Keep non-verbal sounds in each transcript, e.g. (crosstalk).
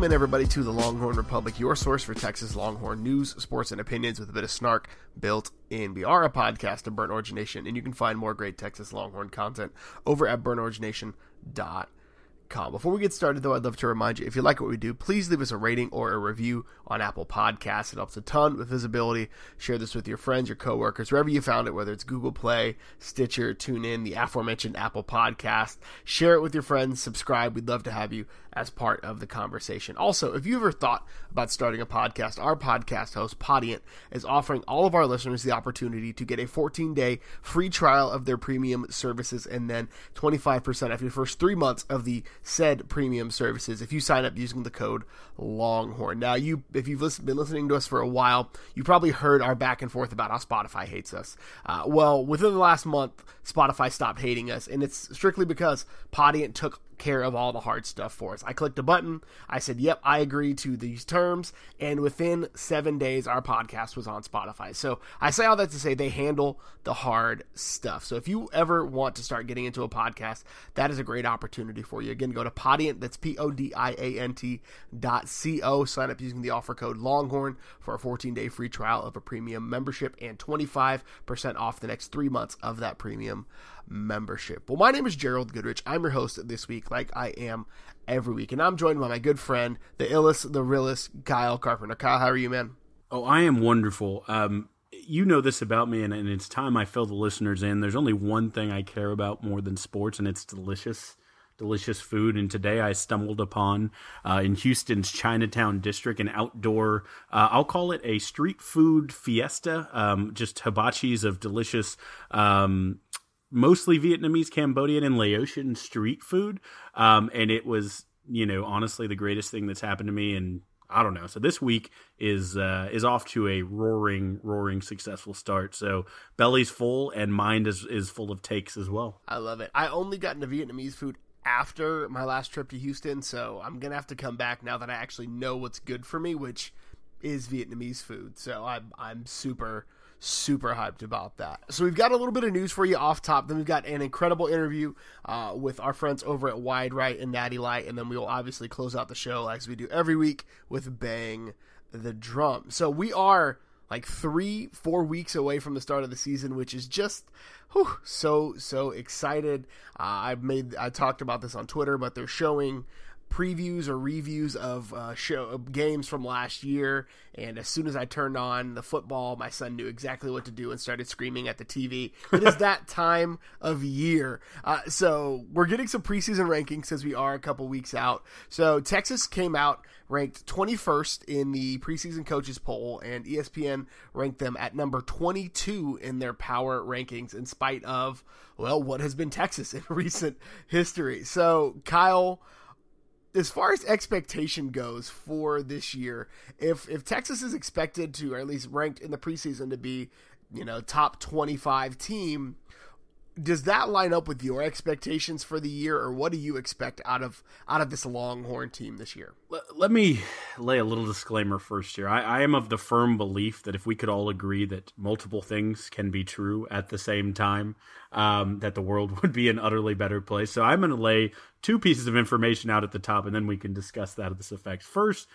Welcome in, everybody, to the Longhorn Republic, your source for Texas Longhorn news, sports, and opinions with a bit of snark built in. We are a podcast of Burnt Orange Nation, and you can find more great Texas Longhorn content over at burntorangenation.com. Before we get started, though, I'd love to remind you if you like what we do, please leave us a rating or a review on Apple Podcasts. It helps a ton with visibility. Share this with your friends, your coworkers, wherever you found it, whether it's Google Play, Stitcher, TuneIn, the aforementioned Apple Podcast. Share it with your friends, subscribe. We'd love to have you as part of the conversation. Also, if you ever thought about starting a podcast, our podcast host, Podiant, is offering all of our listeners the opportunity to get a 14 day free trial of their premium services and then 25% off your first three months of the said premium services if you sign up using the code Longhorn. Now, you if you've listen, been listening to us for a while, you probably heard our back and forth about how Spotify hates us. Uh, well, within the last month, Spotify stopped hating us, and it's strictly because Podiant took care of all the hard stuff for us. I clicked a button. I said, "Yep, I agree to these terms," and within seven days, our podcast was on Spotify. So I say all that to say they handle the hard stuff. So if you ever want to start getting into a podcast, that is a great opportunity for you. Again, go to Podiant. That's P O D I A N T dot C O. Sign up using the offer code Longhorn for a 14 day free trial of a premium membership and 25% off the next three months of that premium membership. Well, my name is Gerald Goodrich. I'm your host this week, like I am every week, and I'm joined by my good friend, the illest, the realest, Kyle Carpenter. Kyle, how are you, man? Oh, I am wonderful. Um, you know this about me, and, and it's time I fill the listeners in. There's only one thing I care about more than sports, and it's delicious delicious food. And today I stumbled upon uh, in Houston's Chinatown district an outdoor, uh, I'll call it a street food fiesta, um, just hibachis of delicious. Um, mostly Vietnamese, Cambodian, and Laotian street food. Um, and it was, you know, honestly the greatest thing that's happened to me. And I don't know. So this week is uh, is off to a roaring, roaring successful start. So belly's full and mind is is full of takes as well. I love it. I only got into Vietnamese food after my last trip to Houston, so I'm gonna have to come back now that I actually know what's good for me, which is Vietnamese food. So I'm I'm super super hyped about that. So we've got a little bit of news for you off top. Then we've got an incredible interview uh, with our friends over at Wide Right and Natty Light, and then we will obviously close out the show as we do every week with Bang the Drum. So we are like three, four weeks away from the start of the season, which is just whew, so so excited. Uh, I've made I talked about this on Twitter, but they're showing previews or reviews of uh, show games from last year. And as soon as I turned on the football, my son knew exactly what to do and started screaming at the TV. It is (laughs) that time of year. Uh, so we're getting some preseason rankings since we are a couple weeks out. So Texas came out ranked 21st in the preseason coaches poll, and ESPN ranked them at number 22 in their power rankings, in spite of well what has been Texas (laughs) in recent history. So Kyle as far as expectation goes for this year, if if Texas is expected to, or at least ranked in the preseason to be, you know, top twenty five team, does that line up with your expectations for the year, or what do you expect out of out of this Longhorn team this year? Let, let me lay a little disclaimer first here. I, I, am of the firm belief that if we could all agree that multiple things can be true at the same time, um, that the world (laughs) would be an utterly better place. So I'm going to lay two pieces of information out at the top, and then we can discuss that of this effect. First,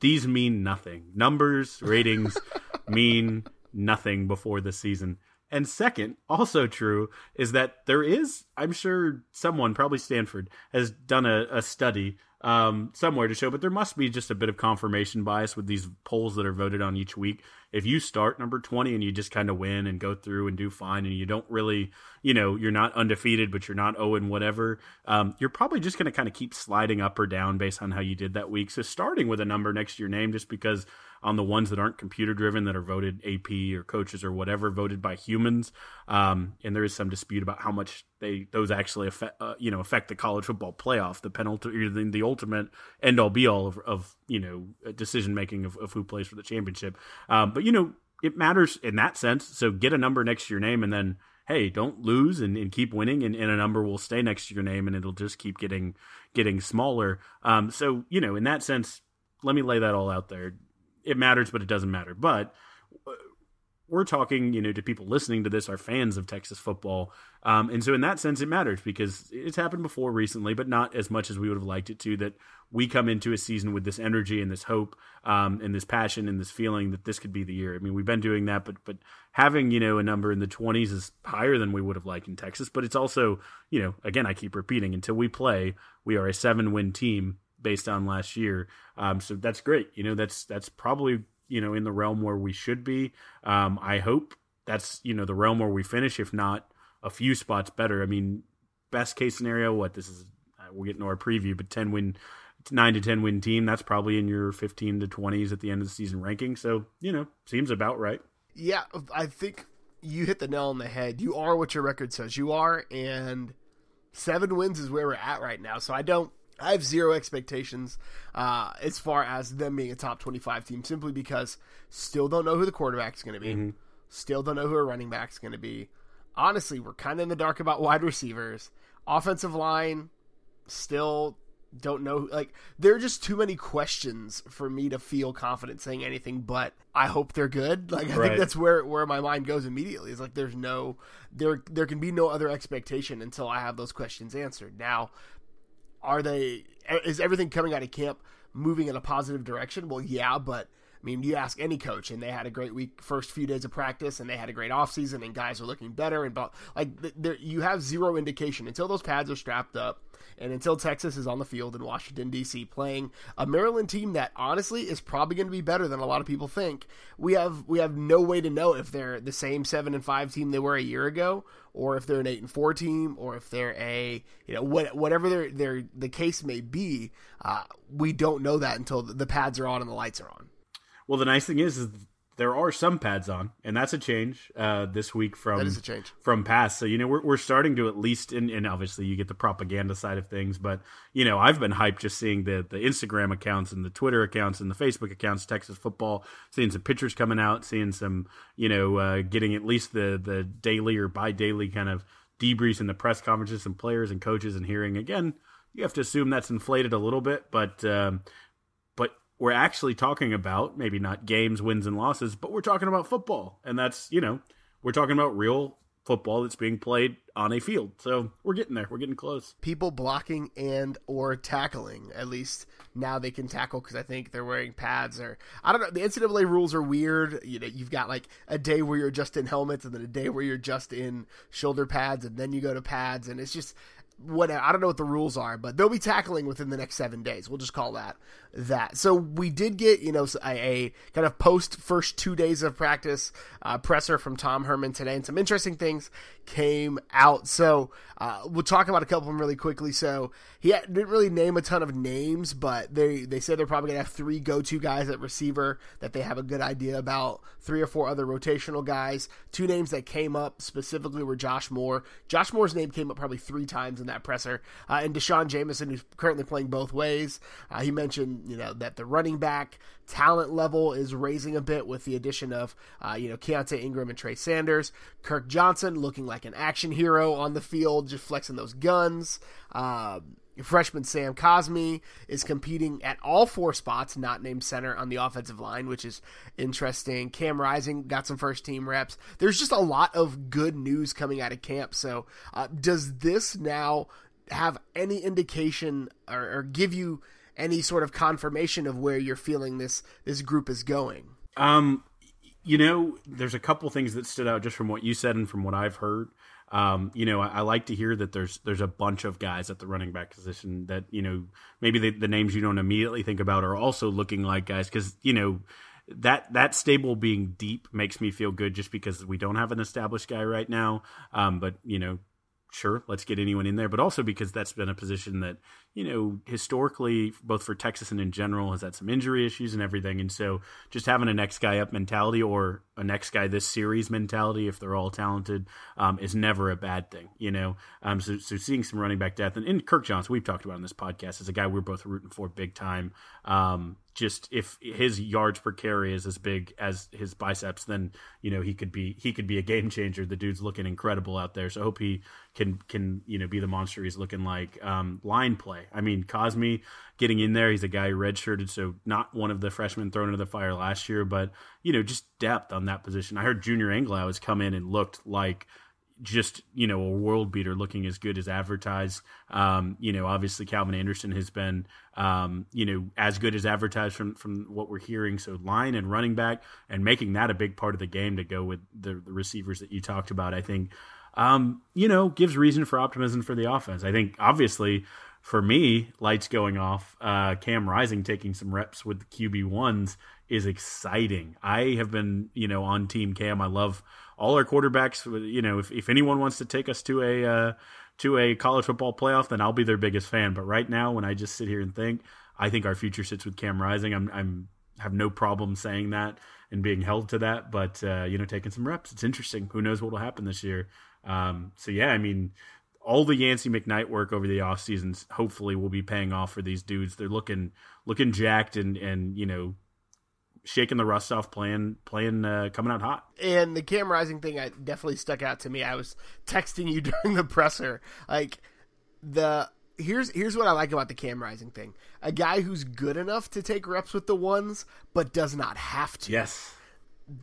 these mean nothing. Numbers, ratings (laughs) mean nothing before the season. And second, also true, is that there is, I'm sure someone, probably Stanford, has done a, a study um, somewhere to show, but there must be just a bit of confirmation bias with these polls that are voted on each week. If you start number 20 and you just kind of win and go through and do fine and you don't really, you know, you're not undefeated, but you're not 0 and whatever, um, you're probably just going to kind of keep sliding up or down based on how you did that week. So starting with a number next to your name just because on the ones that aren't computer driven that are voted AP or coaches or whatever voted by humans. Um, and there is some dispute about how much they those actually affect uh, you know affect the college football playoff, the penalty, the, the ultimate end all be all of, of you know decision making of, of, who plays for the championship. Um, but you know it matters in that sense. So get a number next to your name and then hey, don't lose and, and keep winning, and, and, a number will stay next to your name, and it'll just keep getting getting smaller. Um, so you know, in that sense, let me lay that all out there it matters, but it doesn't matter. But we're talking, you know, to people listening to this are fans of Texas football, um, and so in that sense, it matters because it's happened before recently, but not as much as we would have liked it to. That we come into a season with this energy and this hope, um, and this passion and this feeling that this could be the year. I mean, we've been doing that, but but having you know a number in the twenties is higher than we would have liked in Texas. But it's also, you know, again, I keep repeating until we play, we are a seven win team based on last year. Um, so that's great. You know, that's that's probably you know in the realm where we should be. Um, I hope that's you know the realm where we finish, if not a few spots better. I mean, best case scenario, what this is, uh, we'll get into our preview, but ten win, nine to ten win team, that's probably in your fifteen to twenties at the end of the season ranking. So you know, seems about right. Yeah, I think you hit the nail on the head. You are what your record says you are, and seven wins is where we're at right now. So I don't I have zero expectations uh, as far as them being a top 25 team simply because still don't know who the quarterback is going to be. Mm-hmm. Still don't know who a running back is going to be. Honestly, we're kind of in the dark about wide receivers. Offensive line, still don't know. Like, there are just too many questions for me to feel confident saying anything, but I hope they're good. Like, I right. think that's where, where my mind goes immediately. Is like, there's no, there, there can be no other expectation until I have those questions answered. Now, are they is everything coming out of camp moving in a positive direction? Well, yeah, but I mean, you ask any coach, and they had a great week, first few days of practice, and they had a great offseason, and guys are looking better. And but like, you have zero indication until those pads are strapped up and until Texas is on the field in Washington, D.C., playing a Maryland team that honestly is probably going to be better than a lot of people think, we have we have no way to know if they're the same seven and five team they were a year ago, or if they're an eight and four team, or if they're a you know what, whatever their their the case may be. Uh, we don't know that until the pads are on and the lights are on. Well, the nice thing is, is there are some pads on, and that's a change uh, this week from that is a change from past. So you know we're we're starting to at least, and, and obviously you get the propaganda side of things, but you know I've been hyped just seeing the the Instagram accounts and the Twitter accounts and the Facebook accounts, Texas football, seeing some pictures coming out, seeing some you know uh, getting at least the the daily or bi daily kind of debriefs in the press conferences and players and coaches and hearing again. You have to assume that's inflated a little bit, but um, we're actually talking about maybe not games, wins, and losses, but we're talking about football. And that's, you know, we're talking about real football that's being played on a field. So we're getting there. We're getting close. People blocking and or tackling. At least now they can tackle because I think they're wearing pads or I don't know. The NCAA rules are weird. You know, you've got like a day where you're just in helmets and then a day where you're just in shoulder pads and then you go to pads and it's just what I don't know what the rules are, but they'll be tackling within the next seven days. We'll just call that that. So we did get you know a, a kind of post first two days of practice uh, presser from Tom Herman today, and some interesting things came out. So uh, we'll talk about a couple of them really quickly. So he didn't really name a ton of names, but they they said they're probably gonna have three go to guys at receiver that they have a good idea about. Three or four other rotational guys. Two names that came up specifically were Josh Moore. Josh Moore's name came up probably three times in that presser, uh, and D'Shawn Jamison, who's currently playing both ways. Uh, he mentioned you know that the running back talent level is raising a bit with the addition of uh, you know Keaontay Ingram and Trey Sanders. Kirk Johnson looking like an action hero on the field, just flexing those guns. Uh, freshman Sam Cosmi is competing at all four spots, not named center on the offensive line, which is interesting. Cam Rising got some first team reps. There's just a lot of good news coming out of camp. So, uh, does this now have any indication or, or give you any sort of confirmation of where you're feeling this this group is going? Um, You know, there's a couple things that stood out just from what you said and from what I've heard. Um, you know, I, I, like to hear that there's there's a bunch of guys at the running back position that you know maybe the, the names you don't immediately think about are also looking like guys because you know that that stable being deep makes me feel good just because we don't have an established guy right now. Um, but you know, sure, let's get anyone in there, but also because that's been a position that, you know, historically, both for Texas and in general, has had some injury issues and everything. And so just having a next guy up mentality or a next guy this series mentality, if they're all talented, um, is never a bad thing, you know? Um, so, so seeing some running back depth and, and Kirk Johnson, we've talked about on this podcast, is a guy we're both rooting for big time. Um, just if his yards per carry is as big as his biceps, then you know he could be he could be a game changer. The dude's looking incredible out there. So I hope he can can you know be the monster he's looking like. Um, line play. I mean, Cosmi getting in there. He's a guy redshirted, so not one of the freshmen thrown into the fire last year, but you know just depth on that position. I heard Junior Angilau has come in and looked like just you know a world beater looking as good as advertised um, you know obviously calvin anderson has been um, you know as good as advertised from from what we're hearing so line and running back and making that a big part of the game to go with the, the receivers that you talked about i think um, you know gives reason for optimism for the offense i think obviously for me lights going off uh, cam rising taking some reps with the qb ones is exciting i have been you know on team cam i love all our quarterbacks. You know, if, if anyone wants to take us to a uh, to a college football playoff, then I'll be their biggest fan. But right now, when I just sit here and think, I think our future sits with Cam Rising. I'm I'm have no problem saying that and being held to that. But uh, you know, taking some reps, it's interesting. Who knows what will happen this year? Um, so yeah, I mean. All the Yancy McKnight work over the off seasons hopefully will be paying off for these dudes. They're looking looking jacked and and you know shaking the rust off, playing playing uh, coming out hot. And the Cam Rising thing, I definitely stuck out to me. I was texting you (laughs) during the presser, like the here's here's what I like about the Cam Rising thing. A guy who's good enough to take reps with the ones, but does not have to. Yes.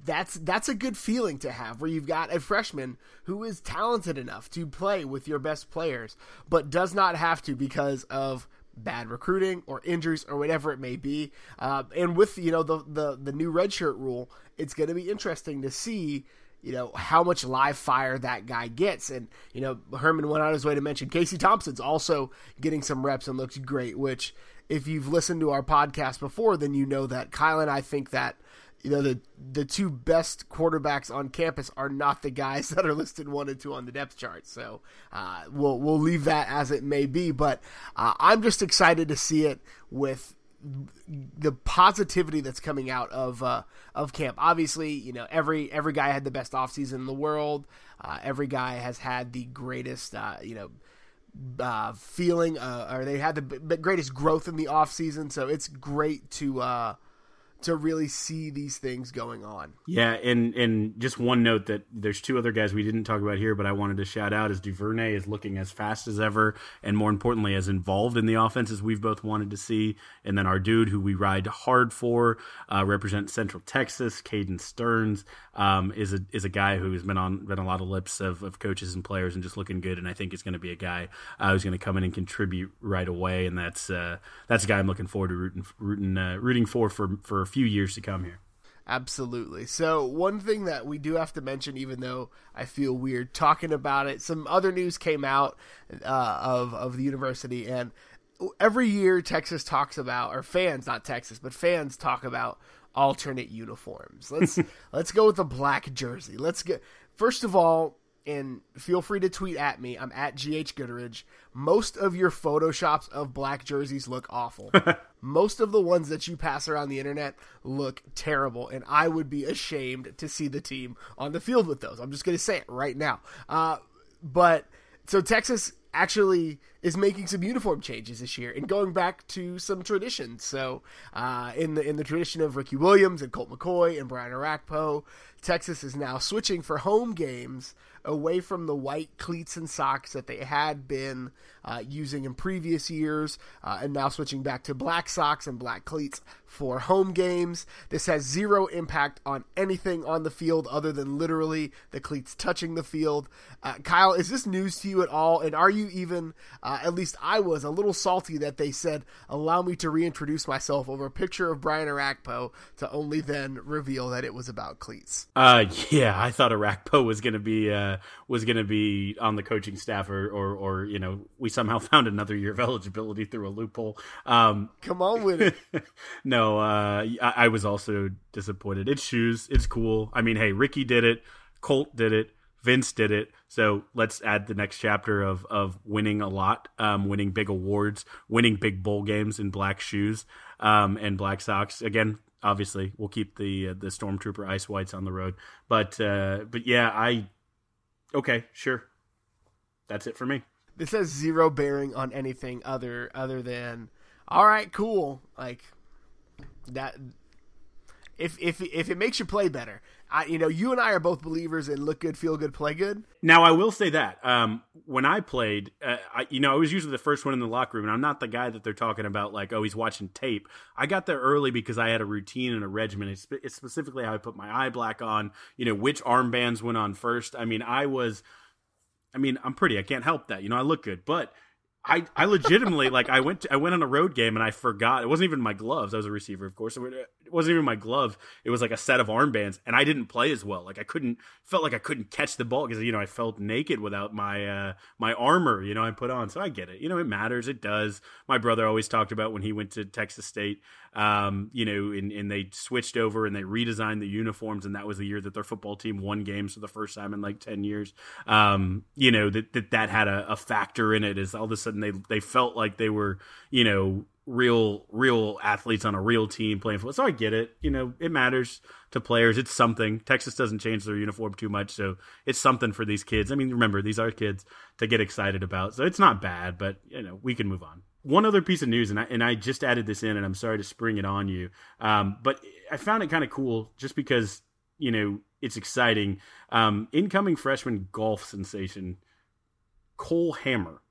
That's that's a good feeling to have where you've got a freshman who is talented enough to play with your best players, but does not have to because of bad recruiting or injuries or whatever it may be. Uh, and with you know the the the new redshirt rule, it's going to be interesting to see you know how much live fire that guy gets. And you know Herman went on his way to mention Casey Thompson's also getting some reps and looks great. Which if you've listened to our podcast before, then you know that Kyle and I think that you know the the two best quarterbacks on campus are not the guys (laughs) that are listed one and two on the depth chart. So uh, we'll we'll leave that as it may be. But uh, I'm just excited to see it with the positivity that's coming out of uh, of camp. Obviously, you know every every guy had the best offseason in the world. Uh, every guy has had the greatest uh, you know. Uh, feeling, or they had the greatest growth in the off season, so it's great to to really see these things going on. Yeah, and and just one note that there's two other guys we didn't talk about here, but I wanted to shout out is Duvernay is looking as fast as ever, and more importantly, as involved in the offense as we've both wanted to see. And then our dude, who we ride hard for, uh, represents Central Texas, Caden Stearns, um, is a is a guy who has been on been a lot of lips of, of coaches and players, and just looking good. And I think is going to be a guy uh, who's going to come in and contribute right away. And that's uh, that's a guy I'm looking forward to rooting rooting uh, rooting for for for few years to come here. Absolutely. So, one thing that we do have to mention, even though I feel weird talking about it, some other news came out uh, of of the university, and every year Texas talks about, or fans, not Texas, but fans talk about alternate uniforms. Let's (laughs) let's go with the black jersey. Let's get first of all, and feel free to tweet at me. I'm at GH Goodridge. Most of your photoshops of black jerseys look awful. (laughs) Most of the ones that you pass around the internet look terrible, and I would be ashamed to see the team on the field with those. I'm just going to say it right now. Uh, but so Texas actually is making some uniform changes this year and going back to some traditions. So, uh, in the in the tradition of Ricky Williams and Colt McCoy and Brian Orakpo, Texas is now switching for home games away from the white cleats and socks that they had been uh, using in previous years, uh, and now switching back to black socks and black cleats for home games. This has zero impact on anything on the field other than literally the cleats touching the field. Uh, Kyle, is this news to you at all? And are you even, uh, at least I was, a little salty that they said, allow me to reintroduce myself over a picture of Brian Orakpo to only then reveal that it was about cleats? Uh, yeah, I thought Orakpo was going to be, uh, was going to be on the coaching staff or, or, or, you know, we somehow (laughs) found another year of eligibility through a loophole. Um, Come on with it. (laughs) no, uh, I, I, was also disappointed. It's shoes. It's cool. I mean, hey, Ricky did it. Colt did it. Vince did it. So let's add the next chapter of of winning a lot, um, winning big awards, winning big bowl games in black shoes um, and black socks. Again, obviously, we'll keep the uh, the stormtrooper ice whites on the road. But uh, but yeah, I okay, sure. That's it for me. This has zero bearing on anything other other than all right, cool. Like that if if if it makes you play better. I, you know, you and I are both believers in look good, feel good, play good. Now, I will say that um, when I played, uh, I, you know, I was usually the first one in the locker room, and I'm not the guy that they're talking about, like, oh, he's watching tape. I got there early because I had a routine and a regimen. It's, it's specifically how I put my eye black on, you know, which armbands went on first. I mean, I was, I mean, I'm pretty. I can't help that. You know, I look good, but I, I legitimately like I went to, I went on a road game and I forgot it wasn't even my gloves I was a receiver of course it wasn't even my glove it was like a set of armbands and I didn't play as well like I couldn't felt like I couldn't catch the ball because you know I felt naked without my uh, my armor you know I put on so I get it you know it matters it does my brother always talked about when he went to Texas State um, you know and, and they switched over and they redesigned the uniforms and that was the year that their football team won games for the first time in like 10 years um, you know that that, that had a, a factor in it is all of a sudden they they felt like they were you know real real athletes on a real team playing football. So I get it. You know, it matters to players. It's something. Texas doesn't change their uniform too much, so it's something for these kids. I mean, remember these are kids to get excited about. So it's not bad, but you know, we can move on. One other piece of news, and I and I just added this in, and I'm sorry to spring it on you, um, but I found it kind of cool just because you know it's exciting. Um, incoming freshman golf sensation Cole Hammer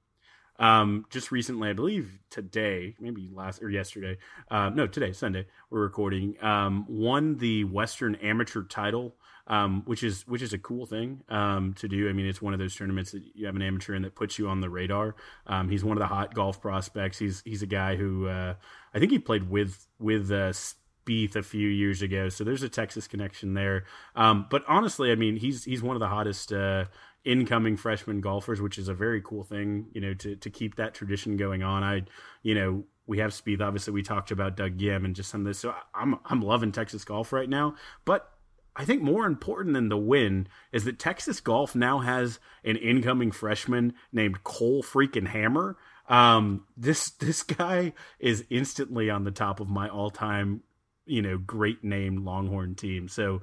um, just recently, I believe today, maybe last or yesterday, uh, no, today, Sunday, we're recording, um, won the Western Amateur title, um, which is which is a cool thing um, to do. I mean, it's one of those tournaments that you have an amateur in that puts you on the radar. Um, he's one of the hot golf prospects. He's he's a guy who uh, I think he played with with uh, Spieth a few years ago, so there's a Texas connection there. Um, but honestly, I mean, he's he's one of the hottest uh, incoming freshman golfers, which is a very cool thing, you know, to to keep that tradition going on. I, you know, we have Spieth. Obviously, we talked about Doug Ghim and just some of this. So I'm I'm loving Texas golf right now. But I think more important than the win is that Texas golf now has an incoming freshman named Cole freaking Hammer. Um, this (laughs) this guy is instantly on the top of my all time, you know, great name Longhorn team. So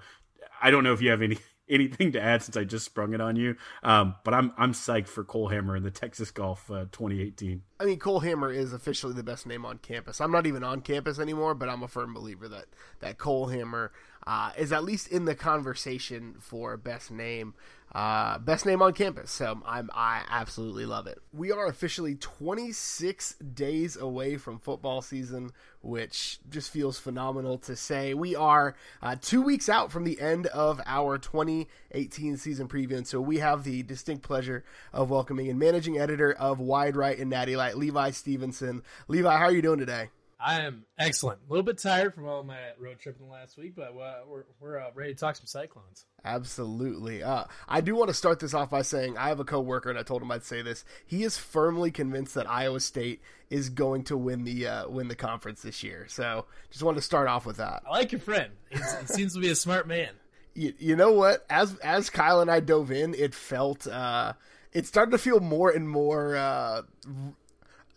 I don't know if you have any (laughs) anything to add since I just sprung it on you. Um, but I'm I'm psyched for Cole Hammer in the Texas Golf uh, 2018. I mean, Cole Hammer is officially the best name on campus. I'm not even on campus anymore, but I'm a firm believer that that Cole Hammer uh, is at least in the conversation for best name uh, best name on campus. So I'm I absolutely love it. We are officially 26 days away from football season, which just feels phenomenal to say. We are uh, two weeks out from the end of our 2018 season preview, and so we have the distinct pleasure of welcoming and managing editor of Wide Right and Natty Light, Levi Stevenson. Levi, how are you doing today? I am excellent. A little bit tired from all my road trip in the last week, but uh, we're we're uh, ready to talk some Cyclones. Absolutely. Uh, I do want to start this off by saying I have a coworker, and I told him I'd say this. He is firmly convinced that Iowa State is going to win the uh, win the conference this year. So just wanted to start off with that. I like your friend. he seems to be a smart man. You, you, know what? As as Kyle and I dove in, it felt uh, it started to feel more and more uh,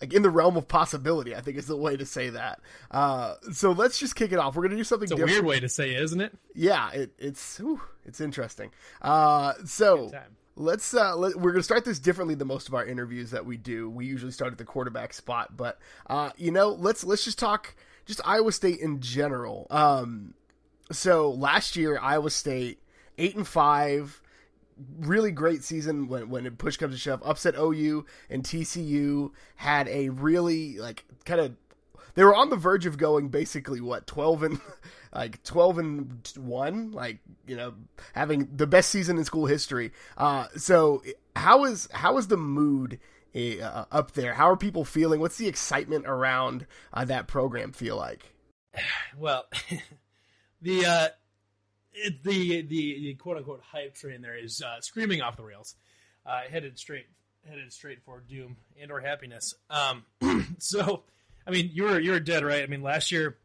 like in the realm of possibility. I think is the way to say that. Uh, so let's just kick it off. We're gonna do something. It's a different. weird way to say, it, isn't it? Yeah, it, it's whew, it's interesting. Uh, so let's uh, let, we're gonna start this differently than most of our interviews that we do. We usually start at the quarterback spot, but uh, you know, let's let's just talk just Iowa State in general. Um, so last year, Iowa State eight and five. Really great season when when push comes to shove. Upset OU and TCU had a really like kind of they were on the verge of going basically what 12 and (laughs) like 12 and 1 like you know having the best season in school history. Uh so how is how is the mood uh, up there? How are people feeling? What's the excitement around uh, that program feel like? (sighs) Well (laughs) the uh it, the, the the quote unquote hype train there is uh, screaming off the rails uh headed straight headed straight for doom and or happiness um (clears throat) so I mean, you were you were dead right. I mean, last year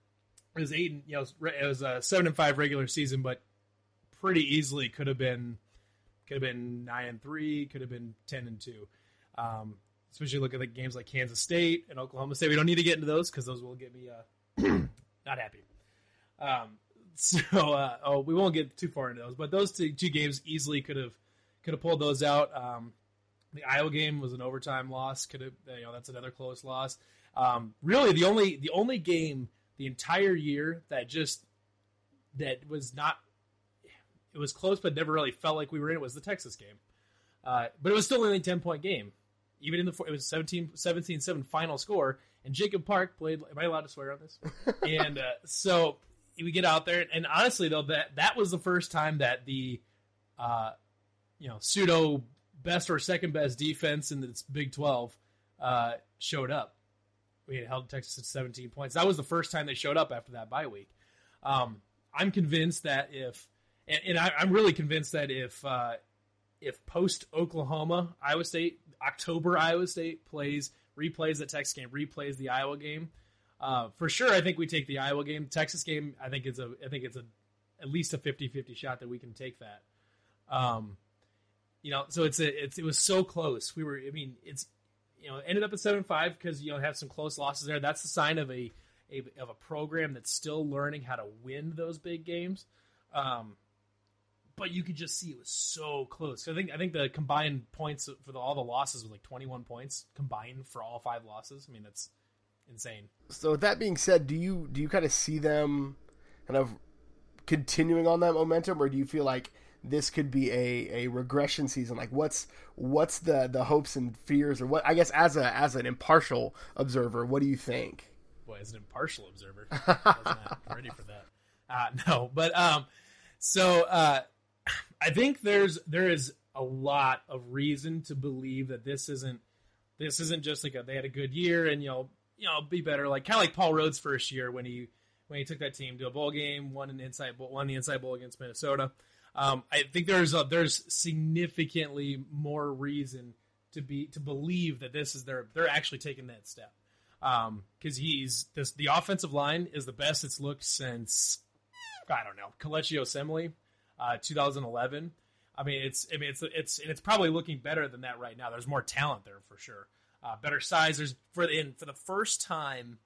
it was eight. And, you know, it was a seven and five regular season, but pretty easily could have been could have been nine and three, could have been ten and two. Um, especially look at the games like Kansas State and Oklahoma State. We don't need to get into those because those will get me uh, (clears throat) not happy. Um, (laughs) so uh, oh, we won't get too far into those, but those two, two games easily could have could have pulled those out. Um, the Iowa game was an overtime loss. Could have you know that's another close loss. Um, really, the only the only game the entire year that just that was not it was close but never really felt like we were in it was the Texas game. Uh, but it was still only a 10 point game. Even in the it was 17 17 7 final score and Jacob Park played am I allowed to swear on this? (laughs) and uh, so we get out there and honestly though that that was the first time that the uh, you know pseudo best or second best defense in the Big 12 uh, showed up we had held Texas at 17 points. That was the first time they showed up after that bye week. Um, I'm convinced that if, and, and I, am really convinced that if uh, if post Oklahoma Iowa State October Iowa State plays replays the Texas game, replays the Iowa game, uh, for sure I think we take the Iowa game. Texas game I think it's a I think it's a at least a 50-50 shot that we can take that. Um, you know, so it's a it's it was so close. We were I mean it's you know ended up at seven five because you know have some close losses there. That's the sign of a, a, of a program that's still learning how to win those big games. Um, but you could just see it was so close. I think I think the combined points for the, all the losses was like twenty one points combined for all five losses. I mean that's insane. So with that being said, do you do you kind of see them kind of continuing on that momentum, or do you feel like this could be a, a regression season? Like what's what's the the hopes and fears or what i guess as a as an impartial observer what do you think? Boy as an impartial observer. I was not ready for that. Uh, no but um so uh i think there's there is a lot of reason to believe that this isn't this isn't just like a, they had a good year and you know you know be better like kind of like paul rhoads first year when he when he took that team to a bowl game won an Insight Bowl, won the Insight Bowl against minnesota um, I think there's a, there's significantly more reason to be to believe that this is their they're actually taking that step because um, he's this the offensive line is the best it's looked since I don't know Kelechi Osemele, uh, 2011. I mean it's I mean it's it's and it's probably looking better than that right now. There's more talent there for sure. Uh, better size. There's for the, in, for the first time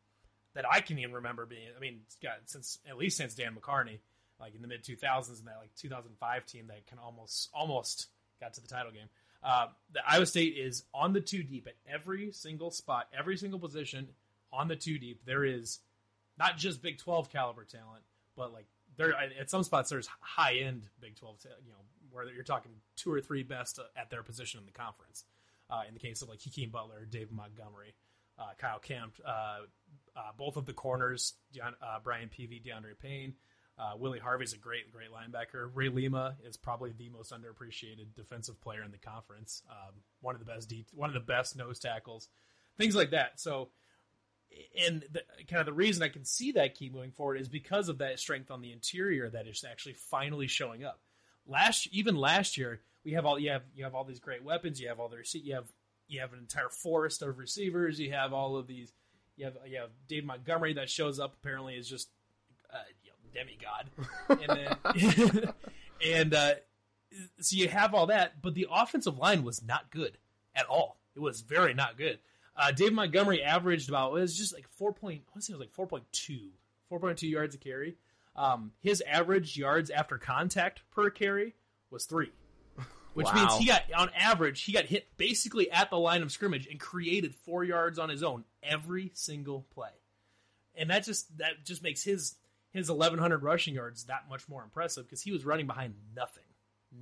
that I can even remember being. I mean, God, since at least since Dan McCarney like in the mid 2000s and that like 2005 team that can almost almost got to the title game. Uh, the Iowa State is on the two deep at every single spot, every single position on the two deep. There is not just Big 12 caliber talent, but like there at some spots there's high end Big 12, you know, where you're talking two or three best at their position in the conference. Uh, in the case of like Hakeem Butler, Dave Montgomery, uh, Kyle Kempt, uh, uh, both of the corners, Deon, Brian Peavy, DeAndre Payne, Willie Harvey's a great, great linebacker. Ray Lima is probably the most underappreciated defensive player in the conference. Um, one of the best, de- one of the best nose tackles, things like that. So, and the, kind of the reason I can see that key moving forward is because of that strength on the interior that is actually finally showing up. Last, even last year, we have all you have you have all these great weapons. You have all the you have you have an entire forest of receivers. You have all of these. You have you have Dave Montgomery that shows up. Apparently, is just uh, demigod, and then (laughs) and uh, so you have all that, but the offensive line was not good at all. It was very not good. Uh, Dave Montgomery averaged about it was just like four point. I say it was like 4.2, 4.2 yards a carry. Um, his average yards after contact per carry was three, which wow. means he got on average he got hit basically at the line of scrimmage and created four yards on his own every single play, and that just that just makes his his 1100 rushing yards that much more impressive because he was running behind nothing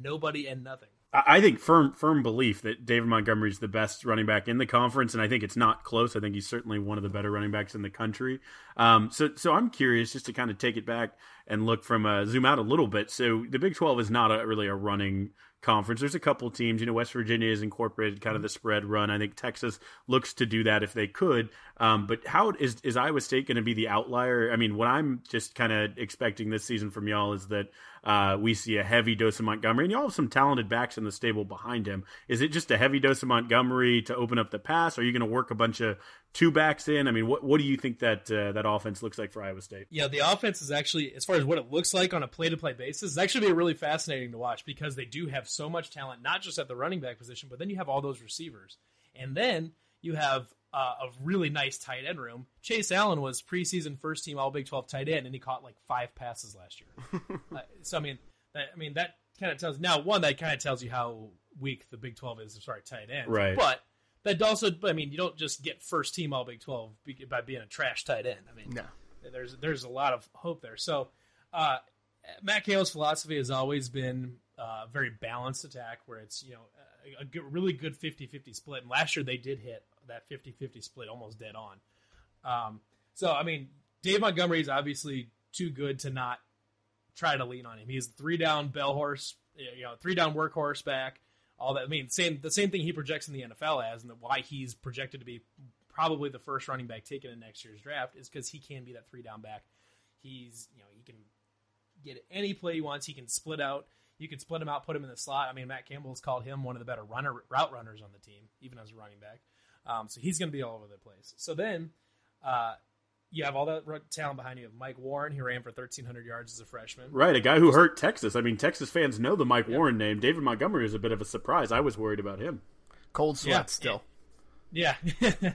nobody and nothing. I think firm firm belief that David Montgomery is the best running back in the conference, and I think it's not close. I think he's certainly one of the better running backs in the country. Um, so so I'm curious just to kind of take it back and look from a zoom out a little bit. So the Big 12 is not a, really a running conference. There's a couple teams. You know, West Virginia has incorporated kind of the spread run. I think Texas looks to do that if they could. Um, but how is is Iowa State going to be the outlier? I mean, what I'm just kind of expecting this season from y'all is that uh, we see a heavy dose of Montgomery, and y'all have some talented backs in the stable behind him. Is it just a heavy dose of Montgomery to open up the pass? Are you going to work a bunch of two backs in? I mean, what what do you think that uh, that offense looks like for Iowa State? Yeah, the offense is actually, as far as what it looks like on a play to play basis, is actually be really fascinating to watch because they do have so much talent, not just at the running back position, but then you have all those receivers, and then you have uh, a really nice tight end room. Chase Allen was preseason first team All Big Twelve tight end, and he caught like five passes last year. (laughs) uh, so I mean, that, I mean that kind of tells now one that kind of tells you how weak the Big Twelve is as far as tight ends, right? But that also, I mean, you don't just get first team All Big Twelve by being a trash tight end. I mean, no. there's there's a lot of hope there. So, uh, Matt Campbell's philosophy has always been uh, a very balanced attack, where it's you know a, a good, really good 50-50 split. And last year they did hit that 50-50 split almost dead on. Um, so I mean, Dave Montgomery is obviously too good to not try to lean on him. He's three down bell horse, you know, three down workhorse back all that. I mean, same the same thing he projects in the NFL as, and why he's projected to be probably the first running back taken in next year's draft is because he can be that three down back. He's you know he can get any play he wants. He can split out. You could split him out, put him in the slot. I mean, Matt Campbell's called him one of the better runner route runners on the team, even as a running back. Um, so he's going to be all over the place. So then, uh, you have all that talent behind you. you have Mike Warren, who ran for 1,300 yards as a freshman. Right, a guy who hurt Texas. I mean, Texas fans know the Mike yep. Warren name. David Montgomery is a bit of a surprise. I was worried about him. Cold sweat yeah. still. Yeah. (laughs)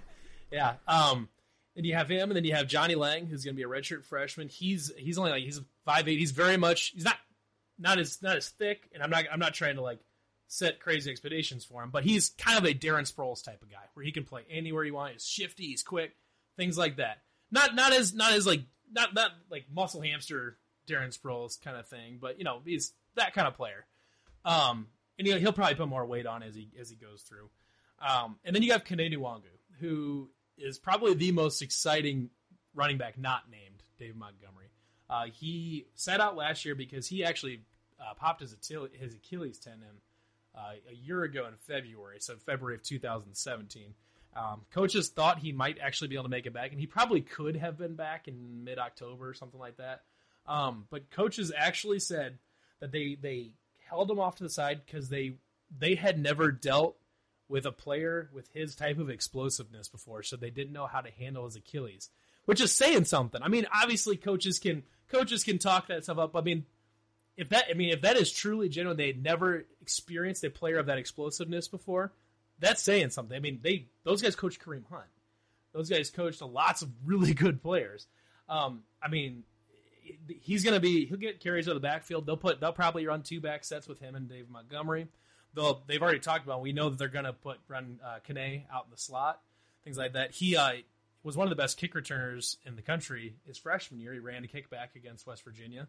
yeah. Um, and you have him, and then you have Johnny Lang, who's going to be a redshirt freshman. He's he's only like he's five eight. He's very much he's not not as not as thick, and I'm not I'm not trying to like set crazy expectations for him, but he's kind of a Darren Sproles type of guy where he can play anywhere you want. He's shifty, he's quick, things like that not not as not as like not not like muscle hamster Darren Sproles kind of thing, but you know he's that kind of player. Um, and he'll, he'll probably put more weight on as he as he goes through. Um, and then you have Kene Nwangwu, who is probably the most exciting running back not named Dave Montgomery. Uh, he sat out last year because he actually uh, popped his, his Achilles tendon uh, a year ago in February, so February of 2017. Um, coaches thought he might actually be able to make it back, and he probably could have been back in mid October or something like that. Um, but coaches actually said that they they held him off to the side because they they had never dealt with a player with his type of explosiveness before, so they didn't know how to handle his Achilles, which is saying something. I mean, obviously coaches can coaches can talk that stuff up. I mean, if that I mean if that is truly genuine, they had never experienced a player of that explosiveness before that's saying something. I mean, they those guys coached Kareem Hunt. Those guys coached lots of really (laughs) good players. Um, I mean, he's going to be he'll get carries out of the backfield. They'll put they'll probably run two back sets with him and Dave Montgomery. They'll they've already talked about. We know that they're going to put run uh, Kene out in the slot, things like that. He uh, was one of the best kick returners in the country his freshman year. He ran a kickback against West Virginia,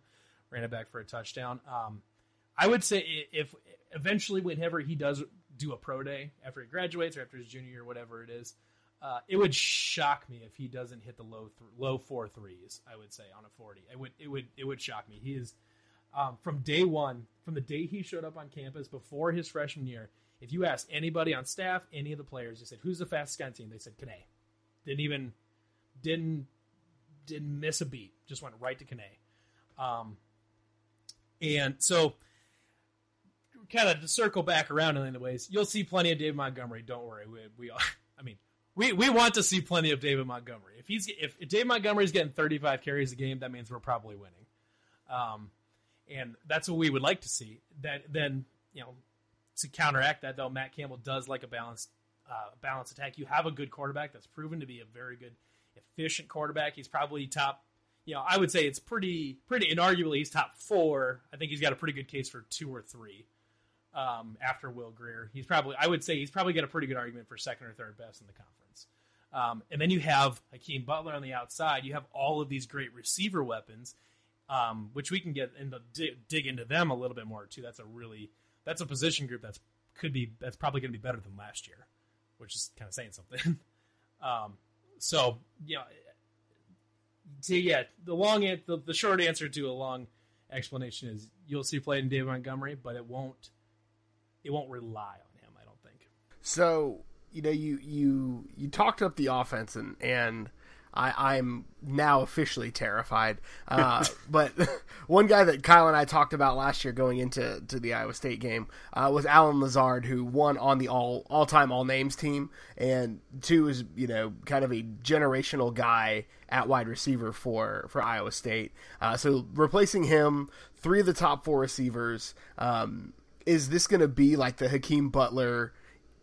ran it back for a touchdown. Um, I would say if eventually, whenever he does do a pro day after he graduates or after his junior year, whatever it is. Uh, it would shock me if he doesn't hit the low th- low four threes. I would say on a forty, it would it would it would shock me. He is um, from day one, from the day he showed up on campus before his freshman year. If you ask anybody on staff, any of the players, they said, "Who's the fastest guy on the team?" They said, "Kene." Didn't even didn't didn't miss a beat. Just went right to Kene. Um, and so kind of to circle back around in the ways, you'll see plenty of David Montgomery. Don't worry, we, we (laughs) I mean, we, we want to see plenty of David Montgomery. If he's if, if David Montgomery's getting 35 carries a game, that means we're probably winning. Um, and that's what we would like to see. That then you know to counteract that though, Matt Campbell does like a balanced uh, balanced attack. You have a good quarterback that's proven to be a very good, efficient quarterback. He's probably top. You know, I would say it's pretty pretty inarguably he's top four. I think he's got a pretty good case for two or three um, after Will Grier, He's probably, I would say, he's probably got a pretty good argument for second or third best in the conference. Um, and then you have Hakeem Butler on the outside. You have all of these great receiver weapons. um, which we can get into dig, dig into them a little bit more too. That's a really that's a position group that's could be that's probably going to be better than last year, which is kind of saying something. (laughs) um, so you know, to, yeah, the long an- the, the short answer to a long explanation is you'll see played in David Montgomery, but it won't it won't rely on him. I don't think. So you know, you you you talked up the offense, and and I, I'm now officially terrified. Uh, (laughs) but (laughs) one guy that Kyle and I talked about last year going into to the Iowa State game uh, was Allen Lazard, who won on the all all time all names team, and two is you know kind of a generational guy at wide receiver for for Iowa State. Uh, so replacing him, three of the top four receivers. Um, is this going to be like the Hakeem Butler?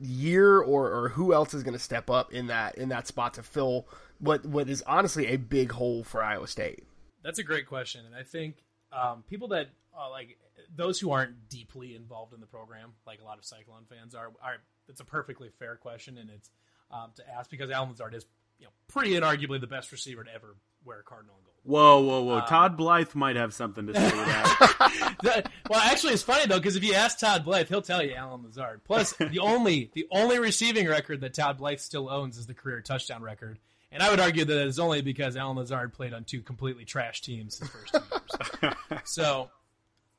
year or, or who else is going to step up in that in that spot to fill what what is honestly a big hole for Iowa State? That's a great question, and I think um, people that uh, like those who aren't deeply involved in the program, like a lot of Cyclone fans are, are it's a perfectly fair question, and it's um, to ask because Allen Lazard is you know pretty inarguably the best receiver to ever wear cardinal and gold. Whoa, whoa, whoa! Todd Blythe might have something to say to that. (laughs) That- well, actually, it's funny though because if you ask Todd Blythe, he'll tell you Allen Lazard. Plus, the only the only receiving record that Todd Blythe still owns is the career touchdown record, and I would argue that it's only because Allen Lazard played on two completely trash teams his first two years. (laughs) so,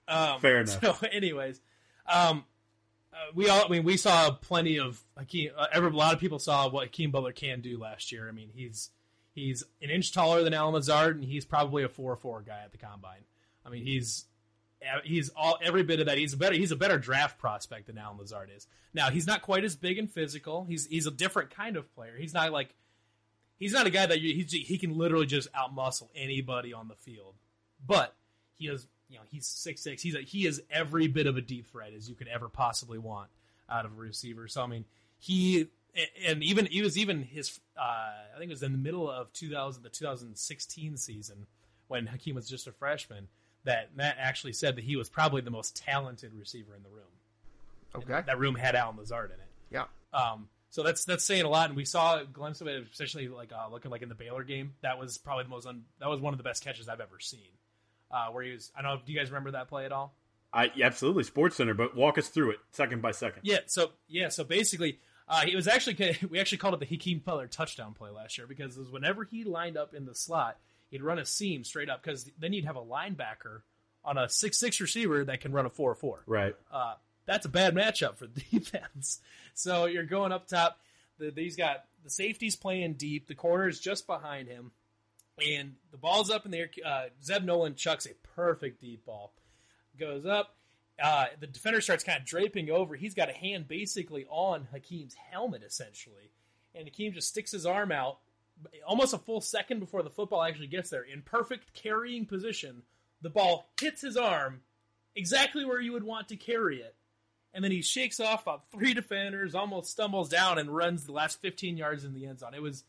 um, Fair enough. So, (laughs) anyways, um, uh, we all I mean we saw plenty of Hakeem. Uh, every, a lot of people saw what Hakeem Butler can do last year. I mean he's he's an inch taller than Allen Lazard, and he's probably a four four guy at the combine. I mean he's he's all every bit of that. He's a better he's a better draft prospect than Allen Lazard is. Now he's not quite as big and physical. He's he's a different kind of player. He's not like he's not a guy that you, he's, he can literally just outmuscle anybody on the field. But he is you know he's six six. He's a, he is every bit of a deep threat as you could ever possibly want out of a receiver. So I mean he and even he was even his uh, I think it was in the middle of 2000 the 2016 season when Hakeem was just a freshman that Matt actually said that he was probably the most talented receiver in the room. Okay, That room had Allen Lazard in it. yeah, Um, so that's that's saying a lot, and we saw a glimpse of it, especially like uh, looking like in the Baylor game. That was probably the most un- that was one of the best catches I've ever seen. Uh, where he was, I don't know. Do you guys remember that play at all? I yeah, absolutely Sports Center, but walk us through it second by second. Yeah. So yeah. So basically, uh, he was actually (laughs) we actually called it the Hakeem Butler touchdown play last year because it was whenever he lined up in the slot, he'd run a seam straight up because then you'd have a linebacker on a six six receiver that can run a four four. Right. uh, that's a bad matchup for the (laughs) defense. So you're going up top. He's got the safeties playing deep. The corner is just behind him, and the ball's up in the air. Uh, Zeb Noland chucks a perfect deep ball, goes up. Uh, the defender starts kind of draping over. He's got a hand basically on Hakeem's helmet, essentially, and Hakeem just sticks his arm out almost a full second before the football actually gets there in perfect carrying position. The ball hits his arm exactly where you would want to carry it. And then he shakes off about three defenders, almost stumbles down, and runs the last 15 yards in the end zone. It was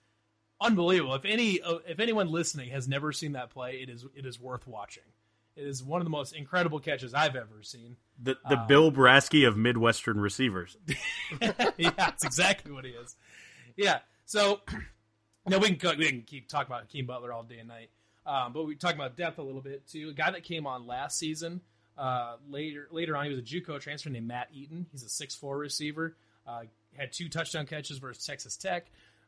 unbelievable. If any, uh, if anyone listening has never seen that play, it is it is worth watching. It is one of the most incredible catches I've ever seen. The the Bill Brasky of Midwestern receivers. (laughs) yeah, that's exactly what he is. Yeah. So, (clears throat) now we can we can keep talking about Hakeem Butler all day and night, um, but we talk about depth a little bit too. A guy that came on last season. Uh, later later on, he was a JUCO transfer named Matt Eaton. He's a six four receiver. Uh, had two touchdown catches versus Texas Tech.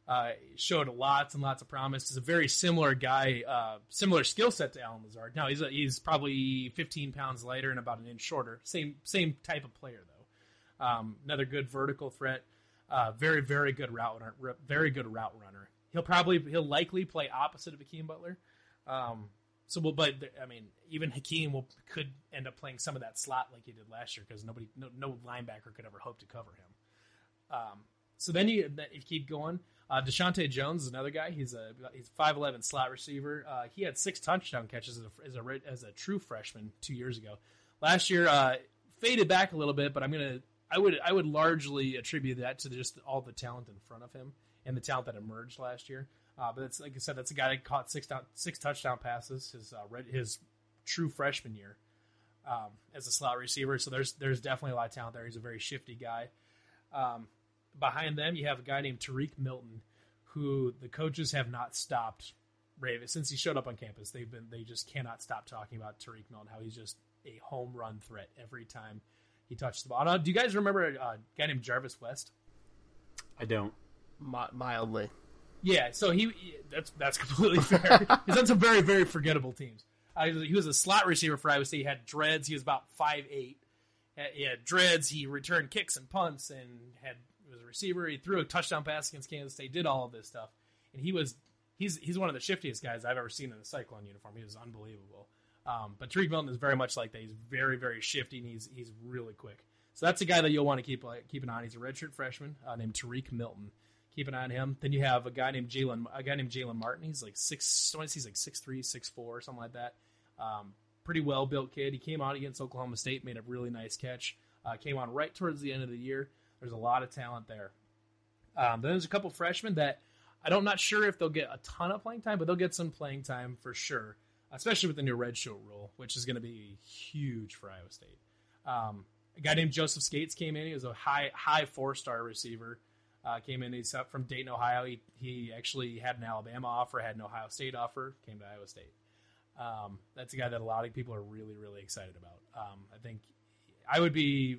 Uh, showed lots and lots of promise. He's a very similar guy, uh, similar skill set to Allen Lazard. Now he's a, he's probably 15 pounds lighter and about an inch shorter. Same same type of player though. Um, another good vertical threat. Uh, very very good route runner. Very good route runner. He'll probably he'll likely play opposite of Hakeem Butler. Um, so, well, but I mean, even Hakeem will could end up playing some of that slot like he did last year because nobody, no, no linebacker could ever hope to cover him. Um, so then you, you keep going. Uh, Deshaunte Jones is another guy. He's a he's five eleven slot receiver. Uh, he had six touchdown catches as a, as a as a true freshman two years ago. Last year, uh, faded back a little bit, but I'm gonna I would I would largely attribute that to just all the talent in front of him and the talent that emerged last year. Uh, but it's like I said, that's a guy that caught six down, six touchdown passes his uh, red, his true freshman year um, as a slot receiver. So there's there's definitely a lot of talent there. He's a very shifty guy. Um, behind them, you have a guy named Tarique Milton, who the coaches have not stopped Raven since he showed up on campus. They've been they just cannot stop talking about Tarique Milton, how he's just a home run threat every time he touches the ball. Do you guys remember a uh, guy named Jarvis West? I don't. Mi- mildly. Yeah, so he that's that's completely fair. He's on some very very forgettable teams. Uh, he, was, a slot receiver for Iowa State. He had dreads. He was about five eight. He had dreads. He returned kicks and punts and had was a receiver. He threw a touchdown pass against Kansas State. Did all of this stuff, and he was he's he's one of the shiftiest guys I've ever seen in a Cyclone uniform. He was unbelievable. Um, but Tarique Milton is very much like that. He's very very shifty and he's he's really quick. So that's a guy that you'll want to keep uh, keep an eye on. He's a redshirt freshman uh, named Tarique Milton. Keep an eye on him. Then you have a guy named Jalen a guy named Jalen Martin. He's like six. He's like six three, six four, something like that. Um, pretty well built kid. He came out against Oklahoma State, made a really nice catch. Uh, came on right towards the end of the year. There's a lot of talent there. Um, then there's a couple freshmen that I don't not sure if they'll get a ton of playing time, but they'll get some playing time for sure, especially with the new red shirt rule, which is going to be huge for Iowa State. Um, a guy named Joseph Scates came in. He was a high high four star receiver. Uh, came in. He's from Dayton, Ohio. He he actually had an Alabama offer, had an Ohio State offer. Came to Iowa State. Um, that's a guy that a lot of people are really really excited about. Um, I think I would be.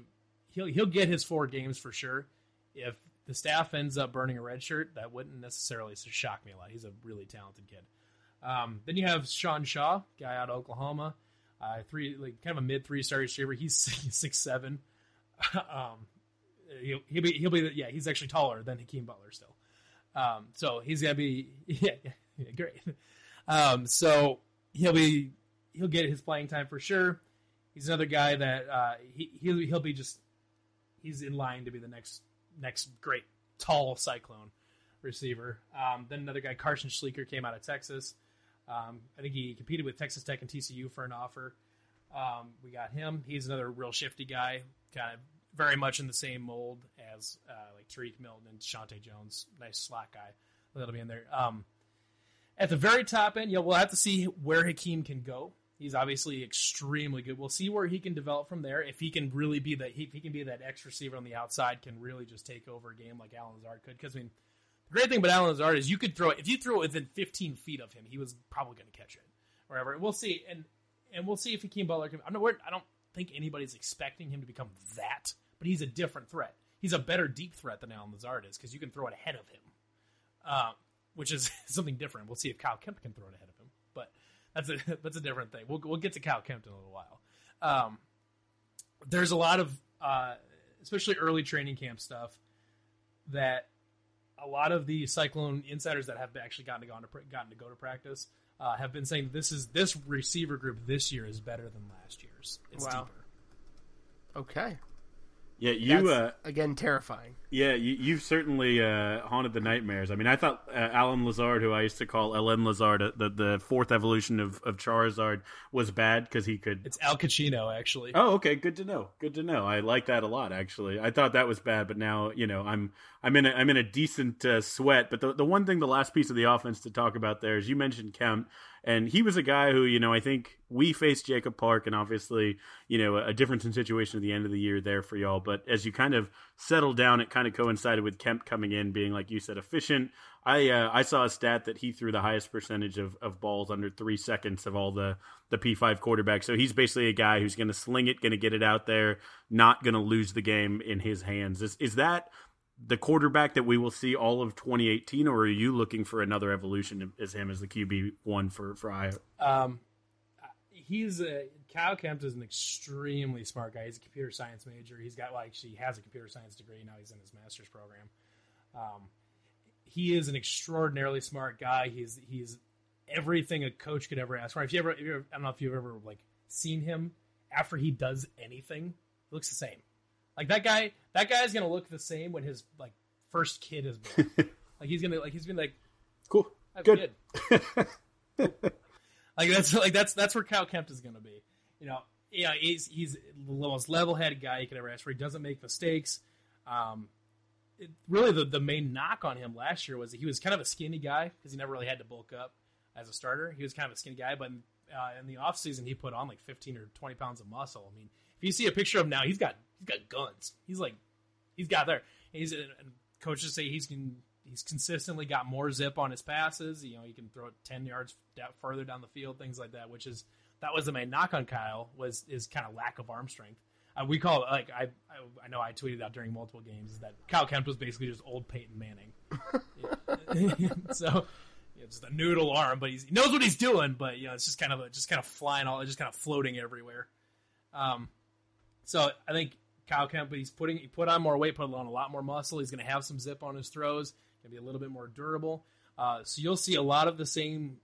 He'll he'll get his four games for sure. If the staff ends up burning a red shirt, that wouldn't necessarily shock me a lot. He's a really talented kid. Um, then you have Sean Shaw, guy out of Oklahoma, uh, three like kind of a mid three star receiver. He's (laughs) six seven. (laughs) um, he'll, he'll be he'll be yeah he's actually taller than Hakeem Butler still. Um, so he's gonna be (laughs) yeah, yeah great. Um, so he'll be he'll get his playing time for sure. He's another guy that uh, he he'll, he'll be just he's in line to be the next next great tall cyclone receiver. Um, then another guy, Carson Schleeker, came out of Texas. Um, I think he competed with Texas Tech and TCU for an offer. Um, we got him. He's another real shifty guy, kind of very much in the same mold as uh, like Tarique Milton and Shante Jones. Nice slot guy. That'll be in there. Um, at the very top end, yeah, we'll have to see where Hakeem can go. He's obviously extremely good. We'll see where he can develop from there. If he can really be that, if he can be that X receiver on the outside, can really just take over a game like Allen Lazard could. Because I mean, the great thing about Allen Lazard is you could throw it if you throw it within 15 feet of him, he was probably going to catch it, wherever. We'll see, and and we'll see if Hakeem Butler can. I'm not, I don't think anybody's expecting him to become that, but he's a different threat. He's a better deep threat than Allen Lazard is because you can throw it ahead of him, uh, which is (laughs) something different. We'll see if Kyle Kempt can throw it ahead of him, but that's a (laughs) that's a different thing. We'll we'll get to Kyle Kempt in a little while. Um, there's a lot of uh, especially early training camp stuff that a lot of the Cyclone insiders that have actually gotten to go to, gotten to go to practice uh, have been saying this is this receiver group this year is better than last year's. It's Wow. deeper. Okay. Yeah, you. That's, Uh, again, terrifying. yeah, you, you've certainly uh, haunted the nightmares. I mean, I thought uh, Allen Lazard, who I used to call LM Lazard, uh, the the fourth evolution of, of Charizard, was bad because he could. It's Al Pacino actually. Oh, okay, good to know. Good to know. I like that a lot, actually. I thought that was bad, but now you know I'm I'm in a, I'm in a decent uh, sweat. But the the one thing, the last piece of the offense to talk about there is you mentioned Kempt, and he was a guy who you know I think we faced Jacob Park, and obviously you know a difference in situation at the end of the year there for y'all. But as you kind of settled down, it kind of coincided with Kempt coming in, being like you said, efficient. I uh, I saw a stat that he threw the highest percentage of, of balls under three seconds of all the the P five quarterbacks. So he's basically a guy who's going to sling it, going to get it out there, not going to lose the game in his hands. Is is that the quarterback that we will see all of 2018, or are you looking for another evolution as him as the QB one for for Iowa? Um, he's a Kyle Kempt is an extremely smart guy. He's a computer science major. He's got like she has a computer science degree now. He's in his master's program. Um, he is an extraordinarily smart guy. He's he's everything a coach could ever ask for. If you ever, if you ever I don't know if you've ever like seen him after he does anything, he looks the same. Like that guy, that guy's gonna look the same when his like first kid is born. (laughs) like he's gonna like he's gonna be like Cool, good. (laughs) like that's like that's that's where Kyle Kempt is going to be. You know, yeah, he's he's the most level-headed guy you could ever ask for. He doesn't make mistakes. Um, it, really, the the main knock on him last year was that he was kind of a skinny guy because he never really had to bulk up as a starter. He was kind of a skinny guy, but uh, in the offseason, he put on like 15 or 20 pounds of muscle. I mean, if you see a picture of him now, he's got he's got guns. He's like he's got there. He's and coaches say he's can he's consistently got more zip on his passes. You know, he can throw it ten yards down, further down the field, things like that. Which is that was the main knock on Kyle was his kind of lack of arm strength. Uh, we call it like I, I I know I tweeted out during multiple games that Kyle Kempt was basically just old Peyton Manning. (laughs) (laughs) so yeah, just a noodle arm, but he knows what he's doing. But you know, it's just kind of a, just kind of flying all, just kind of floating everywhere. Um, so I think Kyle Kempt, but he's putting he put on more weight, put on a lot more muscle. He's going to have some zip on his throws. Going to be a little bit more durable. Uh, so you'll see a lot of the same.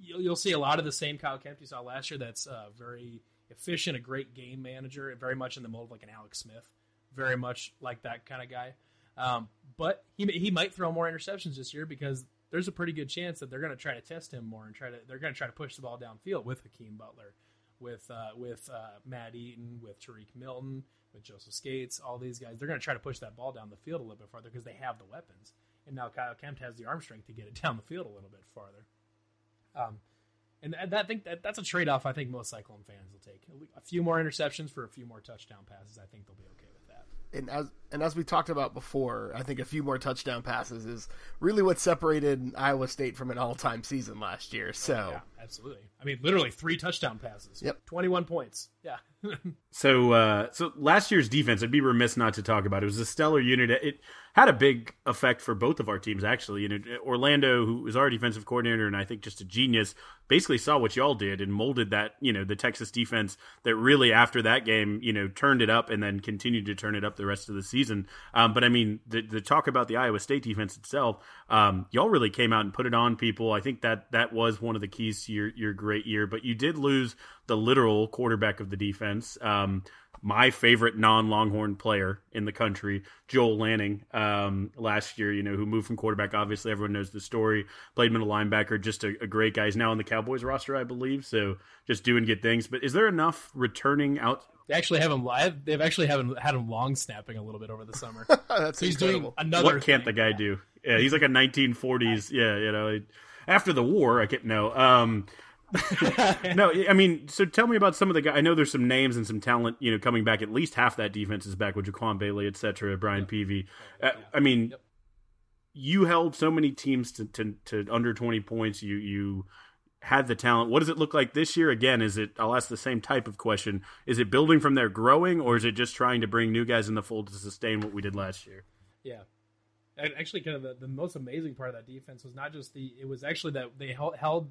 You'll, you'll see a lot of the same Kyle Kempt you saw last year. That's uh, very efficient, a great game manager, very much in the mold of like an Alex Smith, very much like that kind of guy. Um, but he he might throw more interceptions this year because there's a pretty good chance that they're going to try to test him more and try to they're going to try to push the ball downfield with Hakeem Butler, with uh, with uh, Matt Eaton, with Tarique Milton, with Joseph Scates, all these guys. They're going to try to push that ball down the field a little bit farther because they have the weapons. And now Kyle Kempt has the arm strength to get it (laughs) down the field a little bit farther. Um, and that, I think that, that's a trade off. I think most Cyclone fans will take a few more interceptions for a few more touchdown passes. I think they'll be okay with that. and as and as we talked about before, I think a few more touchdown passes is really what separated Iowa State from an all-time season last year. So, oh, yeah, absolutely. I mean, literally three touchdown passes. Yep, twenty-one points. Yeah. (laughs) so, uh, so last year's defense, I'd be remiss not to talk about. It was a stellar unit. It had a big effect for both of our teams, actually. You know, Orlando, who was our defensive coordinator, and I think just a genius, basically saw what y'all did and molded that. You know, the Texas defense that really after that game, you know, turned it up and then continued to turn it up the rest of the season. Um, but I mean, the, the, talk about the Iowa State defense itself, um, y'all really came out and put it on people. I think that that was one of the keys to your your great year. But you did lose the literal quarterback of the defense. Um, my favorite non-Longhorn player in the country, Joel Lanning, um, last year, you know, who moved from quarterback. Obviously, everyone knows the story. Played middle linebacker, just a, a, great guy. He's now on the Cowboys roster, I believe. So just doing good things. But is there enough returning out? They actually have him live. They've actually have him, had him long snapping a little bit over the summer. (laughs) That's so he's incredible. doing another. What can't thing. the guy do? Yeah, he's like a 1940s. Yeah, you know, after the war, I can't know. Um, (laughs) no, I mean, so tell me about some of the guys. I know there's some names and some talent, you know, coming back. At least half that defense is back with Jaquan Bailey, et cetera, Brian yep. Peavy. Uh, I mean, yep. you held so many teams to, to, to under 20 points. You you had the talent. What does it look like this year? Again, is it? I'll ask the same type of question. Is it building from there, growing, or is it just trying to bring new guys in the fold to sustain what we did last year? Yeah, actually, kind of the, the most amazing part of that defense was not just the. It was actually that they held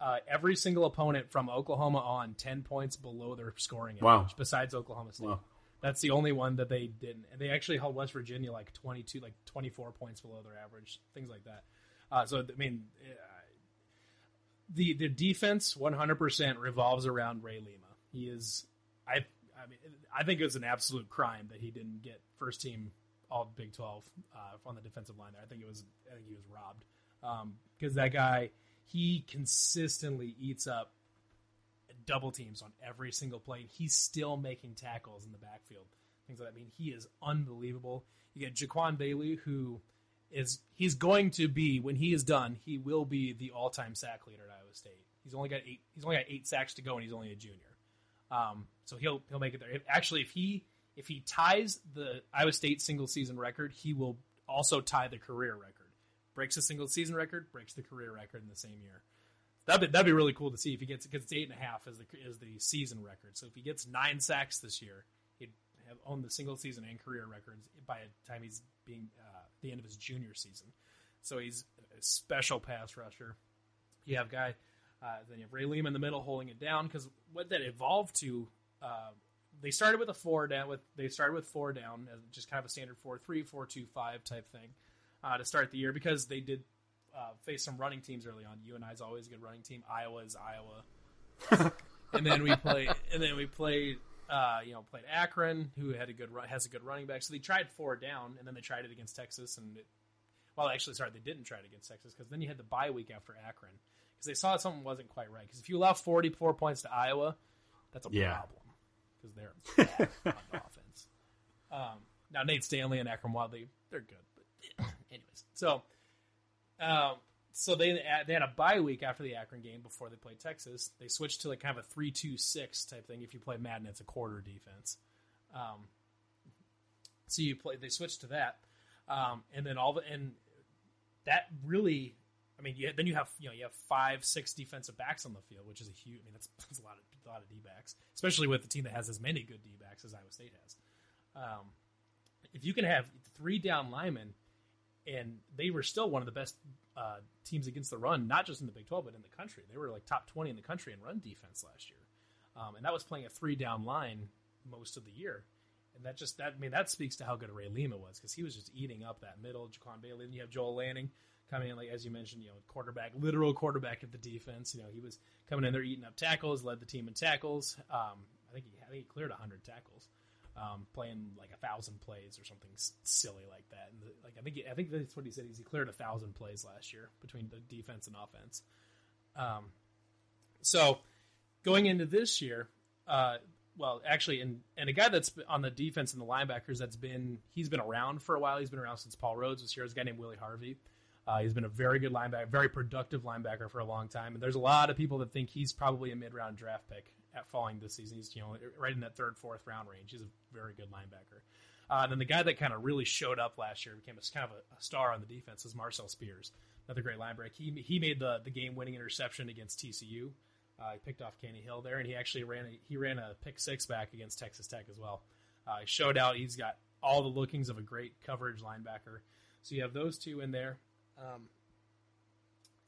uh, every single opponent from Oklahoma on ten points below their scoring average. Wow. Besides Oklahoma State, wow. that's the only one that they didn't. And they actually held West Virginia like twenty two, like twenty four points below their average, things like that. Uh, so I mean, uh, the the defense one hundred percent revolves around Ray Lima. He is, I, I mean, I think it was an absolute crime that he didn't get first team all Big Twelve uh, on the defensive line. There, I think it was, I think he was robbed because um, that guy he consistently eats up double teams on every single play. He's still making tackles in the backfield. Things like that. I mean, he is unbelievable. You get Jaquan Bailey, who is he's going to be when he is done, he will be the all-time sack leader at Iowa State. He's only got eight. He's only got eight sacks to go, and he's only a junior. Um, so he'll he'll make it there. If, actually, if he if he ties the Iowa State single season record, he will also tie the career record breaks the single season record, breaks the career record in the same year. That'd be, that'd be really cool to see if he gets because it's eight and a half as the is the season record. So if he gets nine sacks this year, he'd have owned the single season and career records by the time he's being uh, the end of his junior season. So he's a special pass rusher. You have guy, uh, then you have Ray Lima in the middle holding it down because what that evolved to. Uh, they started with a four down with they started with four down as just kind of a standard four three four two five type thing uh, to start the year because they did uh, face some running teams early on. UNI is always a good running team. Iowa is Iowa. (laughs) and then we play, and then we played, uh, you know, played Akron, who had a good has a good running back. So they tried four down, and then they tried it against Texas, and it, well, actually, sorry, they didn't try it against Texas because then you had the bye week after Akron because they saw something wasn't quite right. Because if you allow forty four points to Iowa, that's a yeah. problem because they're (laughs) bad on offense. Um, now Nate Stanley and Akrum Wadley, they're good. but anyways, so um, so they they had a bye week after the Akron game before they played Texas. They switched to like kind of a three two six type thing. If you play Madden, it's a quarter defense. Um, so you play. They switched to that, um, and then all the and that really, I mean, then you have you know you have five, six defensive backs on the field, which is a huge. I mean, that's, (laughs) that's a lot of a lot of D backs, especially with the team that has as many good D backs as Iowa State has. Um, if you can have three down linemen, and they were still one of the best uh, teams against the run, not just in the Big 12, but in the country. They were like top 20 in the country in run defense last year. Um, and that was playing a three down line most of the year. And that just, that I mean, that speaks to how good Ray Lima was because he was just eating up that middle. Jaquan Bailey, then you have Joel Lanning coming in, like as you mentioned, you know, quarterback, literal quarterback of the defense. You know, he was coming in there eating up tackles, led the team in tackles. Um, I think he, I think he cleared 100 tackles um, playing like a thousand plays or something silly like that. And the, like I think I think that's what he said. He's he cleared a thousand plays last year between the defense and offense. Um, so going into this year, uh, well, actually, and and a guy that's on the defense and the linebackers that's been he's been around for a while. He's been around since Paul Rhoads was here. Is a guy named Willie Harvey. Uh, he's been a very good linebacker, very productive linebacker for a long time. And there's a lot of people that think he's probably a mid round draft pick at falling this season. He's you know right in that third, fourth round range. He's a very good linebacker. Uh, and then the guy that kind of really showed up last year, became a, kind of a, a, star on the defense, is Marcel Spears, another great linebacker. He he made the the game winning interception against TCU. Uh, he picked off Kenny Hill there, and he actually ran a, he ran a pick six back against Texas Tech as well. Uh, he showed out. He's got all the lookings of a great coverage linebacker. So you have those two in there. Um,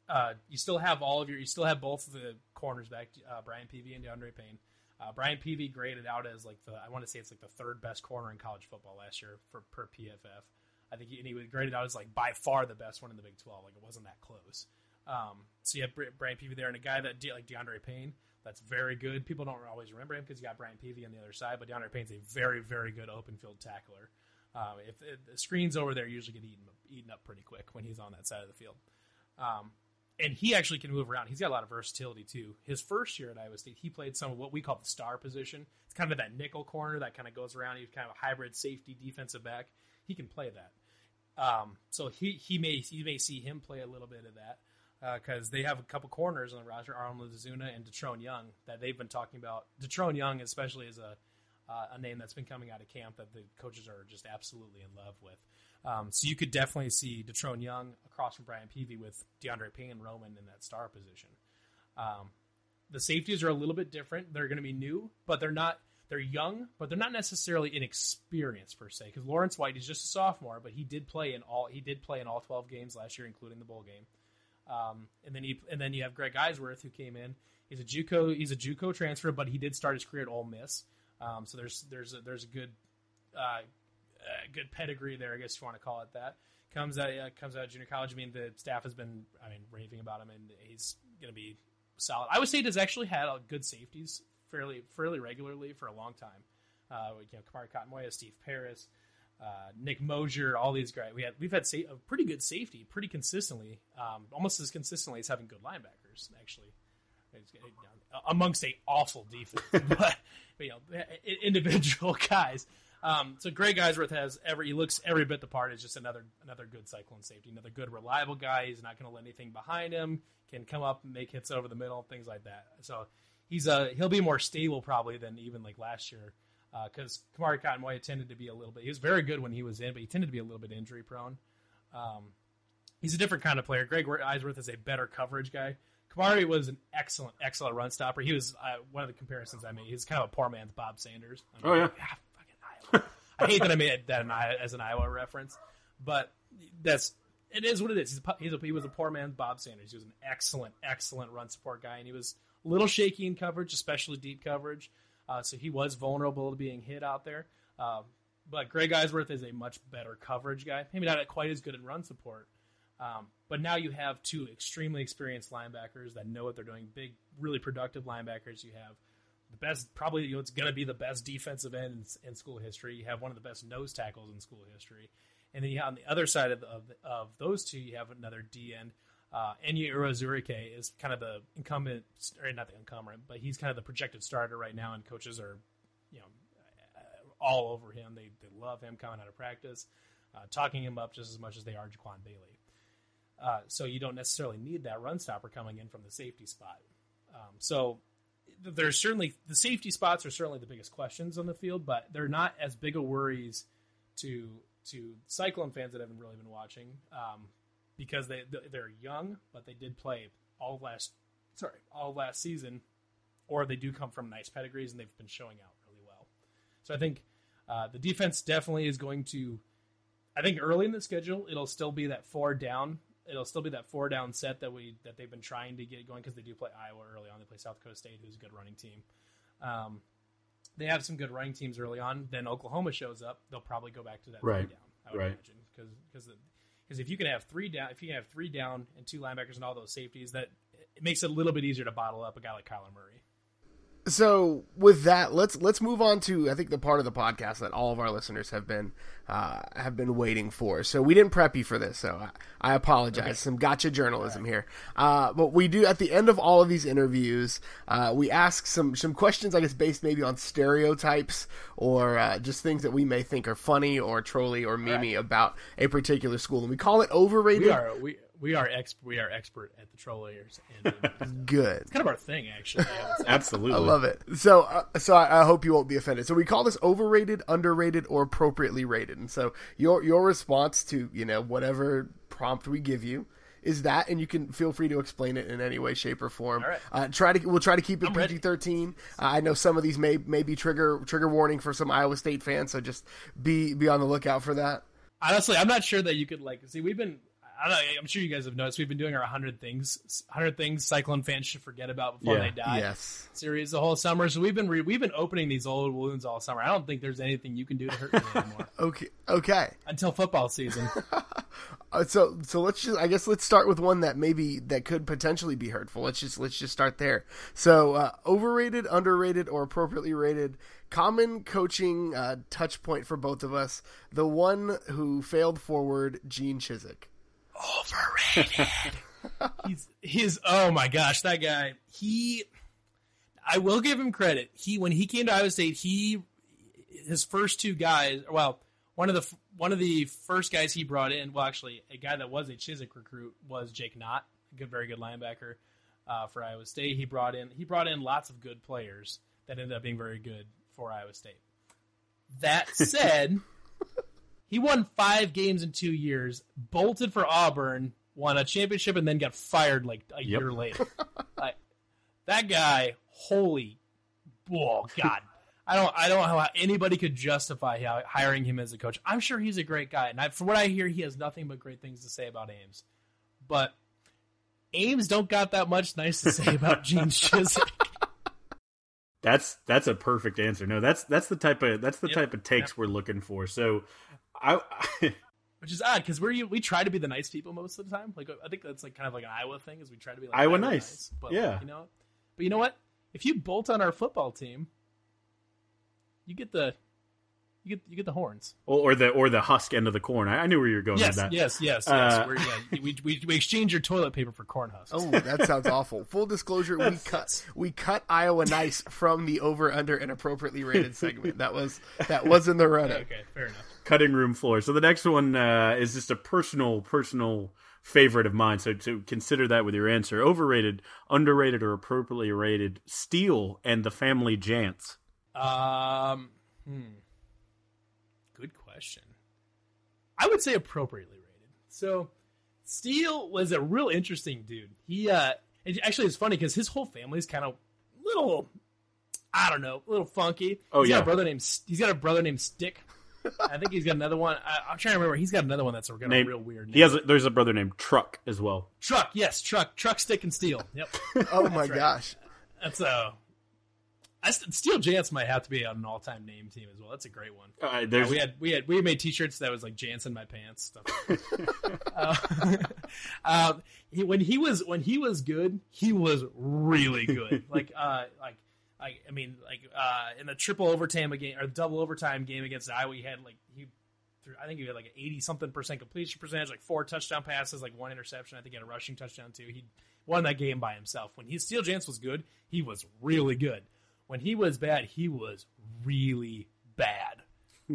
uh, you still have all of your, you still have both of the corners back, uh, Brian Peavy and DeAndre Payne. Uh, Brian Peavy graded out as like the, I want to say it's like the third best corner in college football last year for per PFF. I think he, and he was graded out as like by far the best one in the Big 12. Like it wasn't that close. Um, so you have Brian Peavy there and a guy that like DeAndre Payne. That's very good. People don't always remember him because you got Brian Peavy on the other side, but DeAndre Payne's a very, very good open field tackler. Um, if, the screens over there usually get eaten eaten up pretty quick when he's on that side of the field. Um, and he actually can move around. He's got a lot of versatility too. His first year at Iowa State, he played some of what we call the star position. It's kind of that nickel corner that kind of goes around. He's kind of a hybrid safety defensive back. He can play that. Um, so he he may you may see him play a little bit of that because uh, they have a couple corners on the roster, Arnold Zuna and Datrone Young, that they've been talking about. Datrone Young, especially, is a uh, a name that's been coming out of camp that the coaches are just absolutely in love with. Um, so you could definitely see Datrone Young across from Brian Peavy with DeAndre Payne and Roman in that star position. Um, the safeties are a little bit different. They're going to be new, but they're not. They're young, but they're not necessarily inexperienced per se. Because Lawrence White is just a sophomore, but he did play in all. He did play in all twelve games last year, including the bowl game. Um, and then he and then you have Greg Eisworth who came in. He's a JUCO. He's a JUCO transfer, but he did start his career at Ole Miss. Um, so there's there's a, there's a good uh, uh, good pedigree there, I guess you want to call it that. Comes out uh, comes out of junior college. I mean, the staff has been, I mean, raving about him, and he's going to be solid. Iowa State has actually had good safeties fairly fairly regularly for a long time. Uh, you know, Kamari Cotton Steve Paris, uh, Nick Mosier, all these guys. We had we've had sa- a pretty good safety, pretty consistently, um, almost as consistently as having good linebackers. Actually, amongst a awful defense, (laughs) but, you know, individual (laughs) guys. Um, so Greg Eisworth has every he looks every bit the part. Is just another another good cyclone safety, another good reliable guy. He's not going to let anything behind him. Can come up and make hits over the middle, things like that. So he's a uh, he'll be more stable probably than even like last year because uh, Kamari Cotton tended to be a little bit. He was very good when he was in, but he tended to be a little bit injury prone. Um, he's a different kind of player. Greg Eisworth is a better coverage guy. Kamari was an excellent, excellent run stopper. He was uh, one of the comparisons I made. He's kind of a poor man's Bob Sanders. I mean, oh yeah, (laughs) I hate that I made that as an Iowa reference, but that's it is what it is. He's a, he's a, he was a poor man's Bob Sanders. He was an excellent, excellent run support guy, and he was a little shaky in coverage, especially deep coverage. Uh, so he was vulnerable to being hit out there. Uh, but Greg Eisworth is a much better coverage guy. Maybe not quite as good in run support. Um, but now you have two extremely experienced linebackers that know what they're doing. Big, really productive linebackers. You have the best, probably you know, it's going to be the best defensive end in, in, school history. You have one of the best nose tackles in school history, and then you have on the other side of, of, of those two, you have another D end. Uh, Enyi Uwazurike is kind of the incumbent, or not the incumbent, but he's kind of the projected starter right now, and coaches are, you know, all over him. They they love him coming out of practice, uh, talking him up just as much as they are Jaquan Bailey. Uh, so you don't necessarily need that run stopper coming in from the safety spot. Um, so there's certainly the safety spots are certainly the biggest questions on the field, but they're not as big a worries to to Cyclone fans that haven't really been watching um, because they they're young, but they did play all last sorry all last season, or they do come from nice pedigrees and they've been showing out really well. So I think uh, the defense definitely is going to. I think early in the schedule it'll still be that four down. It'll still be that four down set that we that they've been trying to get going because they do play Iowa early on. They play South Dakota State, who's a good running team. Um, they have some good running teams early on. Then Oklahoma shows up, they'll probably go back to that Right. three down. I would Right. imagine because because because if you can have three down, if you can have three down and two linebackers and all those safeties, that it makes it a little bit easier to bottle up a guy like Kyler Murray. So with that, let's let's move on to I think the part of the podcast that all of our listeners have been uh, have been waiting for. So we didn't prep you for this, so I, I apologize. Some gotcha journalism here, uh, but we do at the end of all of these interviews, uh, we ask some some questions, I guess, based maybe on stereotypes or uh, just things that we may think are funny or trolly or memey about a particular school, and we call it overrated. We are we we are ex we are expert at the trollers and (laughs) it's good. It's kind of our thing actually. (laughs) I. Absolutely. I love it. So, uh, so I, I hope you won't be offended. So we call this overrated, underrated, or appropriately rated. And so your your response to you know whatever prompt we give you is that, and you can feel free to explain it in any way, shape, or form. All right. Uh, try to we'll try to keep it I'm. PG thirteen. Uh, I know some of these may may be trigger trigger warning for some Iowa State fans, so just be be on the lookout for that. Honestly, I'm not sure that you could like see. We've been. I don't know, I'm sure you guys have noticed we've been doing our 100 things, 100 things Cyclone fans should forget about before Yeah. they die. Yes. series the whole summer. So we've been re- we've been opening these old wounds all summer. I don't think there's anything you can do to hurt me anymore (laughs) Okay. Okay. until football season. (laughs) Uh, so so let's just I guess let's start with one that maybe that could potentially be hurtful. Let's just let's just start there. So uh, overrated, underrated, or appropriately rated. Common coaching uh, touch point for both of us. The one who failed forward, Gene Chizik. (laughs) He's he's oh my gosh, that guy. He I will give him credit. He when he came to Iowa State, he his first two guys, well, one of the one of the first guys he brought in, well actually a guy that was a Chizik recruit was Jake Knott, a good very good linebacker uh, for Iowa State. He brought in he brought in lots of good players that ended up being very good for Iowa State. That (laughs) said, he won five games in two years, bolted for Auburn, won a championship, and then got fired like a Yep. year later. (laughs) like that guy, holy, oh god, I don't, I don't know how anybody could justify hiring him as a coach. I'm sure he's a great guy, and I, from what I hear, he has nothing but great things to say about Ames. But Ames don't got that much nice to say about (laughs) Gene Chizik. That's that's a perfect answer. No, that's that's the type of that's the Yep. type of takes we're looking for. So, I, (laughs) Which is odd because we we try to be the nice people most of the time. Like I think that's like kind of like an Iowa thing is we try to be like Iowa nice. But Yeah. you know, but you know what? If you bolt on our football team, you get the you get you get the horns. or the or the husk end of the corn. I, I knew where you were going Yes, with that. yes, yes, yes. Uh, (laughs) We're, yeah, we, we we exchange your toilet paper for corn husks. Oh, that sounds awful. Full disclosure: we (laughs) cut we cut Iowa Nice from the over under and appropriately rated segment. That was that was in the running. okay, fair enough. Cutting room floor. So the next one uh, is just a personal personal favorite of mine. So to consider that with your answer: overrated, underrated, or appropriately rated. Steele and the Family Jantz. Um, hmm. Good question. I would say appropriately rated. So, Steele was a real interesting dude. He, uh, actually it's funny because his whole family is kind of little, I don't know, a little funky. Oh, he's yeah. got a brother named he's got a brother named Stick. I think he's got another one. I, I'm trying to remember. He's got another one that's got a real weird name. He has. A, there's a brother named Truck as well. truck. Yes, truck. Truck, stick, and steel. Yep. Oh (laughs) my right. gosh! That's uh, I, Steele Jantz might have to be on an all-time name team as well. That's a great one. Uh, Yeah, we had we had we made T-shirts that was like Jansen my pants stuff. (laughs) uh, (laughs) um, he, when he was when he was good, he was really good. (laughs) Like uh, like like I mean like uh, in the triple overtime game or double overtime game against Iowa, he had like he. threw- I think he had like an eighty something percent completion percentage, like four touchdown passes, like one interception. I think he had a rushing touchdown too. He won that game by himself. When he Steele Jantz was good, he was really good. When he was bad, he was really bad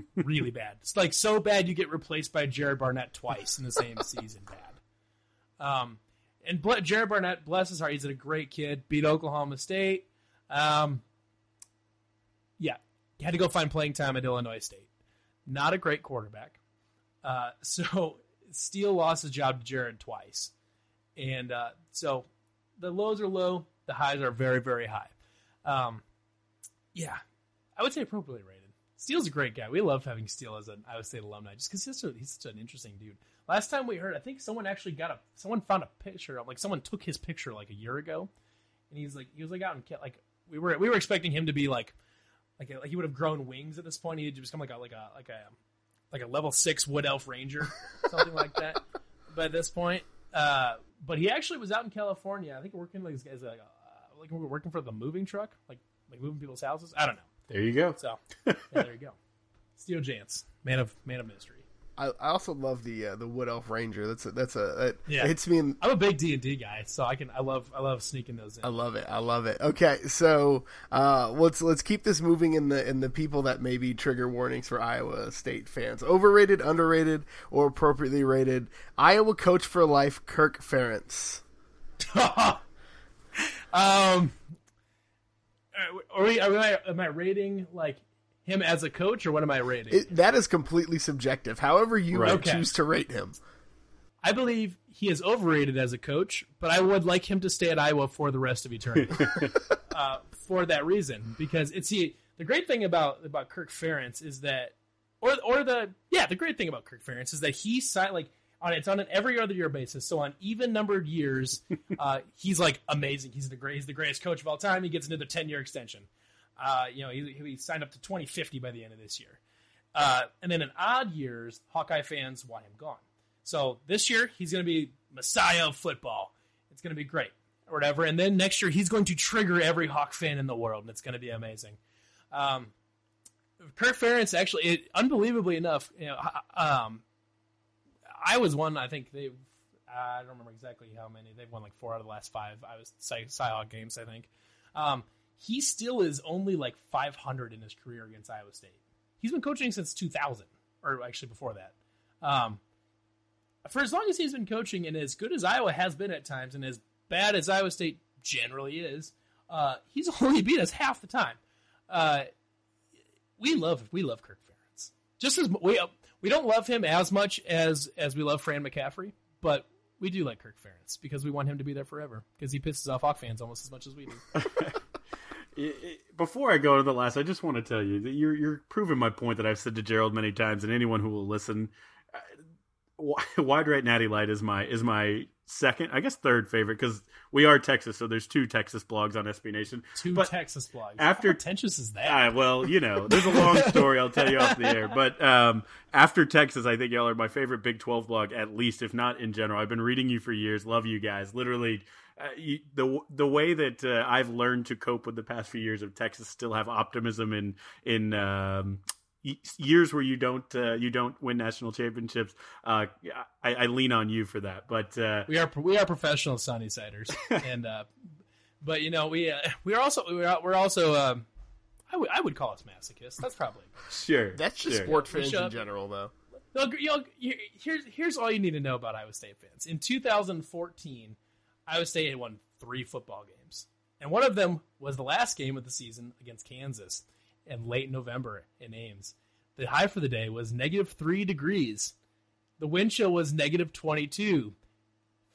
(laughs) really bad. It's like so bad you get replaced by Jared Barnett twice in the same season. Bad. Um, and Ble- Jared Barnett, bless his heart, he's a great kid. Beat Oklahoma State. Um, yeah, he had to go find playing time at Illinois State. Not a great quarterback. Uh, (laughs) so Steele lost his job to Jared twice, and uh, so the lows are low, the highs are very very high. Um, yeah, I would say appropriately rated. Steele's a great guy. We love having Steele as an Iowa State alumni, just because he's, he's such an interesting dude. Last time we heard, I think someone actually got a someone found a picture of like someone took his picture like a year ago, and he's like he was like out in like we were we were expecting him to be like like like he would have grown wings at this point. He'd just become like a like a like a like a level six wood elf ranger, (laughs) something like that. But at this point, uh, but he actually was out in California. I think working like as a uh, like working for the moving truck, like like moving people's houses. I don't know. There you go. So yeah, there you go. (laughs) Steele Jantz, man of man of mystery. I, I also love the uh, the Wood Elf Ranger. That's a, that's a that Yeah. hits me. In, I'm a big D and D guy, so I can I love I love sneaking those in. I love it. I love it. Okay, so uh, let's let's keep this moving in the in the people that may be trigger warnings for Iowa State fans. Overrated, underrated, or appropriately rated. Iowa coach for life, Kirk Ferentz. (laughs) um, are we, are we, am I rating like him as a coach, or what am I rating? It, that is completely subjective. However, you Right. Okay. choose to rate him. I believe he is overrated as a coach, but I would like him to stay at Iowa for the rest of eternity. (laughs) uh, for that reason, because it's the the great thing about about Kirk Ferentz is that, or or the yeah, the great thing about Kirk Ferentz is that he signed like on it's on an every other year basis. So on even numbered years, (laughs) uh, he's like amazing. He's the great. He's the greatest coach of all time. He gets another ten year extension. Uh, you know, he, he signed up to twenty fifty by the end of this year. Uh, and then in odd years, Hawkeye fans want him gone. So this year he's going to be Messiah of football. It's going to be great or whatever. And then next year he's going to trigger every Hawk fan in the world, and it's going to be amazing. Um, Kirk Ferentz actually, it, unbelievably enough, you know, um, I was one. I think they've. I don't remember exactly how many. They've won like four out of the last five. I was Cyhawk games. I think. Um, he still is only like 500 in his career against Iowa State. He's been coaching since 2000, or actually before that. Um, for as long as he's been coaching, and as good as Iowa has been at times, and as bad as Iowa State generally is, uh, he's (laughs) only beat us half the time. Uh, we love we love Kirk Ferentz. Just as we we don't love him as much as as we love Fran McCaffery, but we do like Kirk Ferentz because we want him to be there forever because he pisses off Hawk fans almost as much as we do. (laughs) Before I go to the last, I just want to tell you that you're you're proving my point that I've said to Gerald many times, and anyone who will listen. uh, (laughs) Wide Right Natty Light is my is my second, I guess third favorite because we are Texas, so there's two Texas blogs on SB Nation. Two But Texas blogs. after- How pretentious is that? Ah, well, you know, there's a long (laughs) story I'll tell you off the air. But um, after Texas, I think y'all are my favorite Big 12 blog, at least, if not in general. I've been reading you for years. Love you guys. Literally, uh, you, the the way that uh, I've learned to cope with the past few years of Texas, still have optimism in in um, years where you don't uh, you don't win national championships. Uh, I, I lean on you for that. But uh, we are we are professional Sunnysiders, (laughs) and uh, but you know we uh, we are also we are, we're also um, I would call us masochists. That's probably (laughs) sure, That's just sure. sport fans in general, though. No, you know, here's here's all you need to know about Iowa State fans. In 2014, Iowa State had won three football games, and one of them was the last game of the season against Kansas in late November in Ames. The high for the day was negative three degrees. The wind chill was negative 22.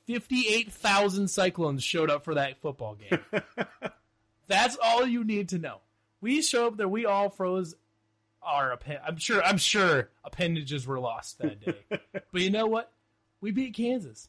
58,000 Cyclones showed up for that football game. (laughs) That's all you need to know. We showed up there. We all froze our appen- I'm sure I'm sure appendages were lost that day. (laughs) but you know what? We beat Kansas.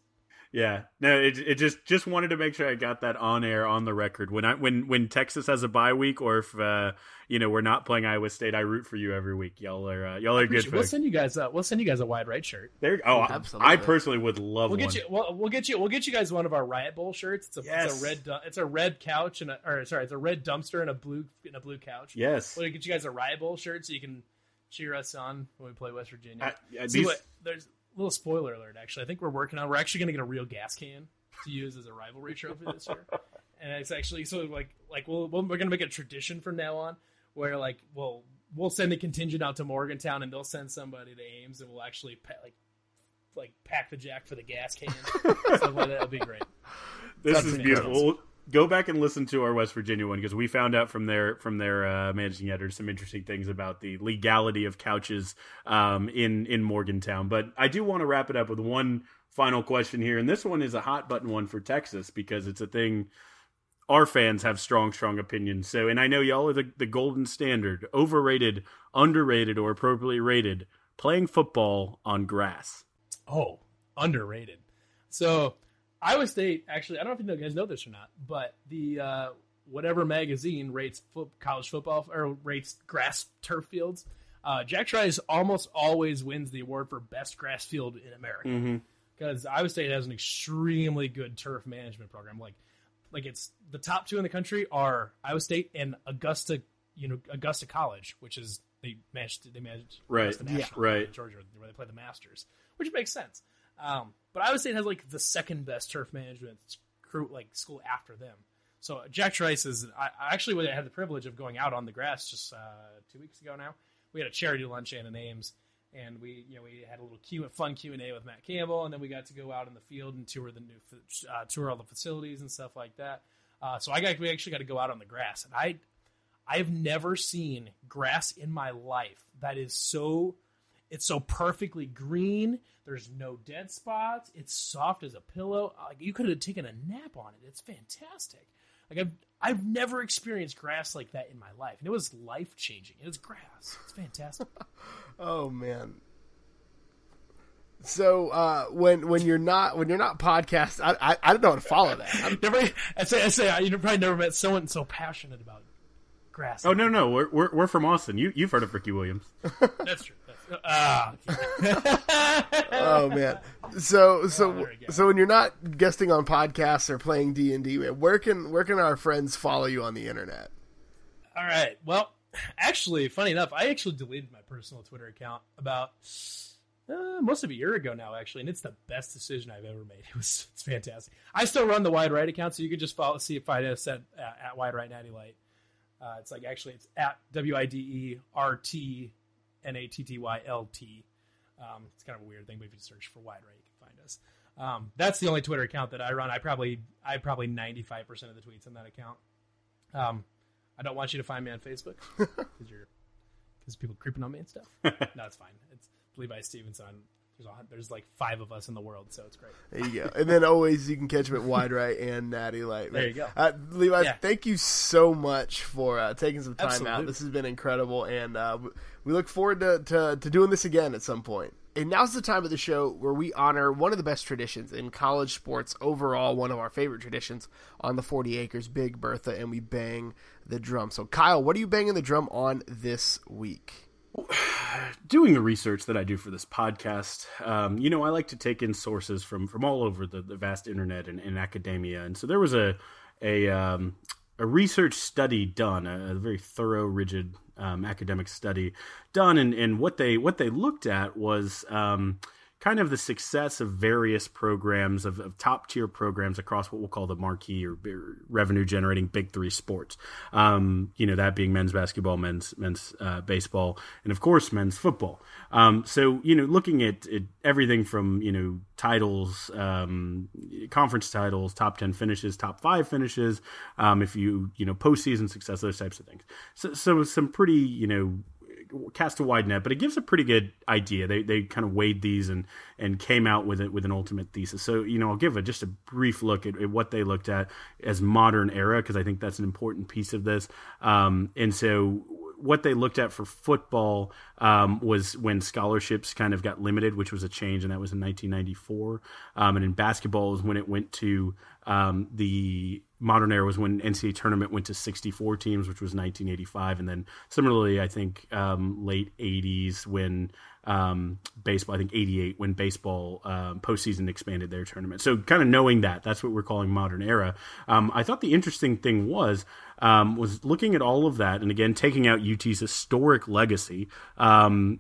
Yeah, no, it it just just wanted to make sure I got that on air on the record. When I when when Texas has a bye week, or if uh, you know we're not playing Iowa State, I root for you every week. Y'all are uh, y'all are good. We'll folks. send you guys. Uh, we'll send you guys a wide right shirt. There, oh, Absolutely. I personally would love We'll one. get you. We'll, we'll get you. We'll get you guys one of our Riot Bowl shirts. It's a, Yes. it's a red. It's a red couch and a, or sorry, it's a red dumpster and a blue and a blue couch. Yes, We'll get you guys a Riot Bowl shirt so you can cheer us on when we play West Virginia. I- yeah, See these- what? There's a little spoiler alert. Actually, I think we're working on. We're actually going to get a real gas can to use as a rivalry trophy this year, (laughs) and it's actually so like like we'll, we'll we're going to make a tradition from now on where like we'll we'll send a contingent out to Morgantown and they'll send somebody to Ames and we'll actually pa- like like pack the jack for the gas can. (laughs) Stuff like that. That'll be great. this That's is beautiful. Go back and listen to our West Virginia one because we found out from their from their uh, managing editor some interesting things about the legality of couches um, in in Morgantown. But I do want to wrap it up with one final question here, and this one is a hot button one for Texas because it's a thing our fans have strong, strong opinions. So, and I know y'all are the, the golden standard, overrated, underrated, or appropriately rated, playing football on grass. Oh, underrated. So, Iowa State, actually, I don't know if you guys know this or not, but the uh, whatever magazine rates fo- college football or rates grass turf fields. Uh, Jack Trice almost always wins the award for best grass field in America because Iowa State has an extremely good turf management program. Like, like it's the top two in the country are Iowa State and Augusta, you know, Augusta College, which is they managed they managed Right. Augusta Yeah. Right. Georgia where they play the Masters, which makes sense. Um, but Iowa State has like the second best turf management like school after them. So Jack Trice is. I, I actually had the privilege of going out on the grass just uh, two weeks ago. Now we had a charity lunch and an Ames, and we you know we had a little Q fun Q and A with Matt Campbell, and then we got to go out in the field and tour the new uh, tour all the facilities and stuff like that. Uh, so I got we actually got to go out on the grass, and I I've never seen grass in my life that is so it's so perfectly green. There's no dead spots. It's soft as a pillow. Like you could have taken a nap on it. It's fantastic. Like I've I've never experienced grass like that in my life, and it was life changing. It was grass. It's fantastic. (laughs) Oh man. So uh, when when you're not when you're not podcast, I I, I don't know how to follow that. I'm- (laughs) never. I say I say I you probably never met someone so passionate about grass. Oh no, no, we're we're, we're from Austin. You you've heard of Ricky Williams? that's true. Ah, oh man. So so there we go. so when you're not guesting on podcasts or playing D and D, where can where can our friends follow you on the internet? All right. Well, actually, funny enough, I actually deleted my personal Twitter account about uh, most of a year ago now, actually, and it's the best decision I've ever made. (laughs) It was it's fantastic. I still run the Wide Right account, so you can just follow see if I said uh, at Wide Right Natty Light. Uh, it's like actually it's at W I D E R T N A T T Y L T. Um, it's kind of a weird thing, but if you search for Wide Right, you can find us. Um, that's the only Twitter account that I run. I probably I probably ninety five percent of the tweets on that account. Um, I don't want you to find me on Facebook (laughs) because you're because people creeping on me and stuff. (laughs) no, it's fine. It's Levi Stevenson. There's there's like five of us in the world, so it's great. There you go. And then always you can catch him at Wide Right and Natty Light. There you go. Uh, Levi, Yeah. thank you so much for uh, taking some time out. This has been incredible, and uh, we look forward to, to, to doing this again at some point. And now's the time of the show where we honor one of the best traditions in college sports overall, one of our favorite traditions on the 40 acres, Big Bertha, and we bang the drum. So, Kyle, what are you banging the drum on this week? Doing the research that I do for this podcast, um, you know, I like to take in sources from from all over the, the vast internet and, and academia, and so there was a a um, a research study done, a, a very thorough, rigid um, academic study done, and, and what they what they looked at was. Kind of the success of various programs of, of top tier programs across what we'll call the marquee or revenue generating big three sports. Um, you know that being men's basketball, men's men's uh, baseball, and of course men's football. Um, so you know, looking at, at everything from you know titles, um, conference titles, top ten finishes, top five finishes. Um, if you you know postseason success, those types of things. So, so some pretty you know cast a wide net, but it gives a pretty good idea. They they kind of weighed these and and came out with it with an ultimate thesis. So you know, I'll give a just a brief look at, at what they looked at as modern era because I think that's an important piece of this. Um, and so what they looked at for football um, was when scholarships kind of got limited, which was a change, and that was in 1994. Um, and in basketball was when it went to um, the modern era was when NCAA tournament went to 64 teams, which was 1985, and then similarly, I think um, late 80s when um, baseball, I think 88 when baseball um, postseason expanded their tournament. So kind of knowing that, that's what we're calling modern era. Um, I thought the interesting thing was um, was looking at all of that, and again taking out UT's historic legacy um,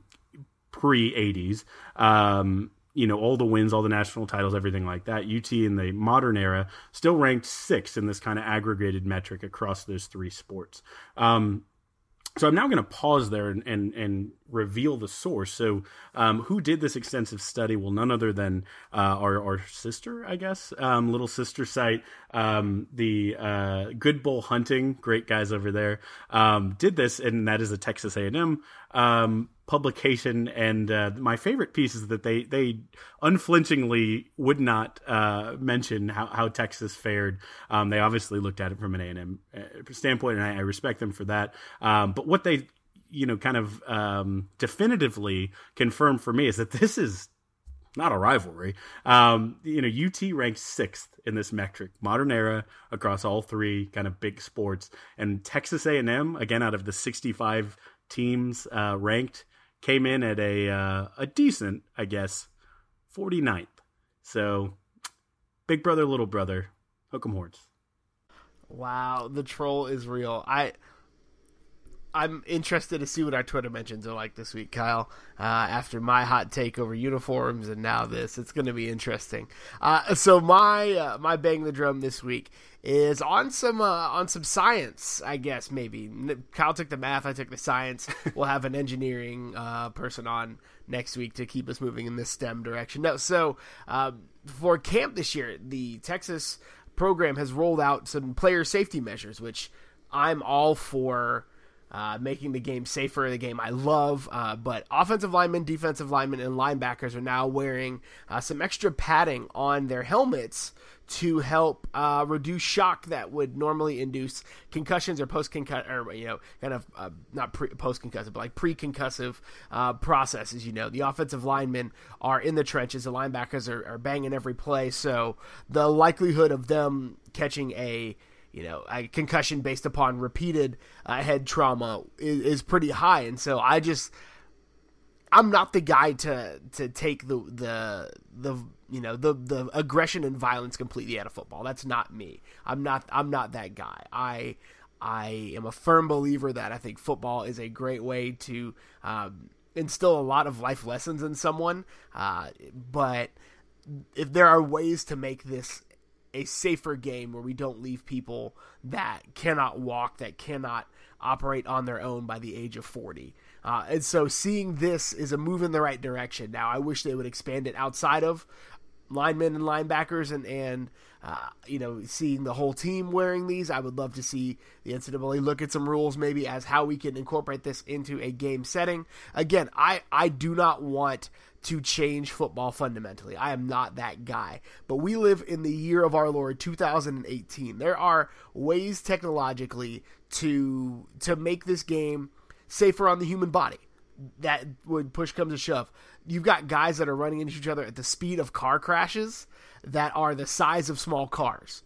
pre 80s. Um, you know all the wins, all the national titles, everything like that. UT in the modern era still ranked sixth in this kind of aggregated metric across those three sports. Um, so I'm now going to pause there and, and, and reveal the source. So, um, who did this extensive study? Well, none other than uh, our our sister, I guess, um, little sister site, um, the uh, Good Bull Hunting, great guys over there, um, did this, and that is a Texas A and M um, publication. And uh, my favorite piece is that they they unflinchingly would not uh, mention how, how Texas fared. Um, they obviously looked at it from an A and M uh, standpoint, and I, I respect them for that. but what they you know, kind of um, definitively confirmed for me is that this is not a rivalry. Um, you know, UT ranks sixth in this metric, modern era across all three kind of big sports, and Texas A&M, again out of the 65 teams uh, ranked, came in at a uh, a decent, I guess, 49th. So, big brother, little brother, hook 'em horns. Wow, the troll is real. I I'm interested to see what our Twitter mentions are like this week, Kyle. Uh, after my hot take over uniforms and now this, it's going to be interesting. Uh, so my uh, my bang the drum this week is on some uh, on some science, I guess maybe. Kyle took the math, I took the science. (laughs) we'll have an engineering uh, person on next week to keep us moving in this STEM direction. No, so um, for camp this year, the Texas program has rolled out some player safety measures, which I'm all for uh, making the game safer, the game I love. Uh, but offensive linemen, defensive linemen, and linebackers are now wearing uh, some extra padding on their helmets to help uh, reduce shock that would normally induce concussions or post concussive, or you know, kind of uh, not pre- post concussive, but like pre concussive processes. You know, the offensive linemen are in the trenches, the linebackers are, are banging every play, so the likelihood of them catching a you know, a concussion based upon repeated uh, head trauma is, is pretty high, and so I just I'm not the guy to to take the the the you know the the aggression and violence completely out of football. That's not me. I'm not I'm not that guy. I I am a firm believer that I think football is a great way to um, instill a lot of life lessons in someone. Uh, but if there are ways to make this a safer game where we don't leave people that cannot walk, that cannot operate on their own by the age of 40. Uh, and so seeing this is a move in the right direction. Now, I wish they would expand it outside of linemen and linebackers and, and uh, you know, seeing the whole team wearing these. I would love to see the NCAA look at some rules maybe as how we can incorporate this into a game setting. Again, I, I do not want to change football fundamentally. I am not that guy. But we live in the year of our Lord 2018. There are ways technologically to to make this game safer on the human body. That would push comes to shove. You've got guys that are running into each other at the speed of car crashes that are the size of small cars.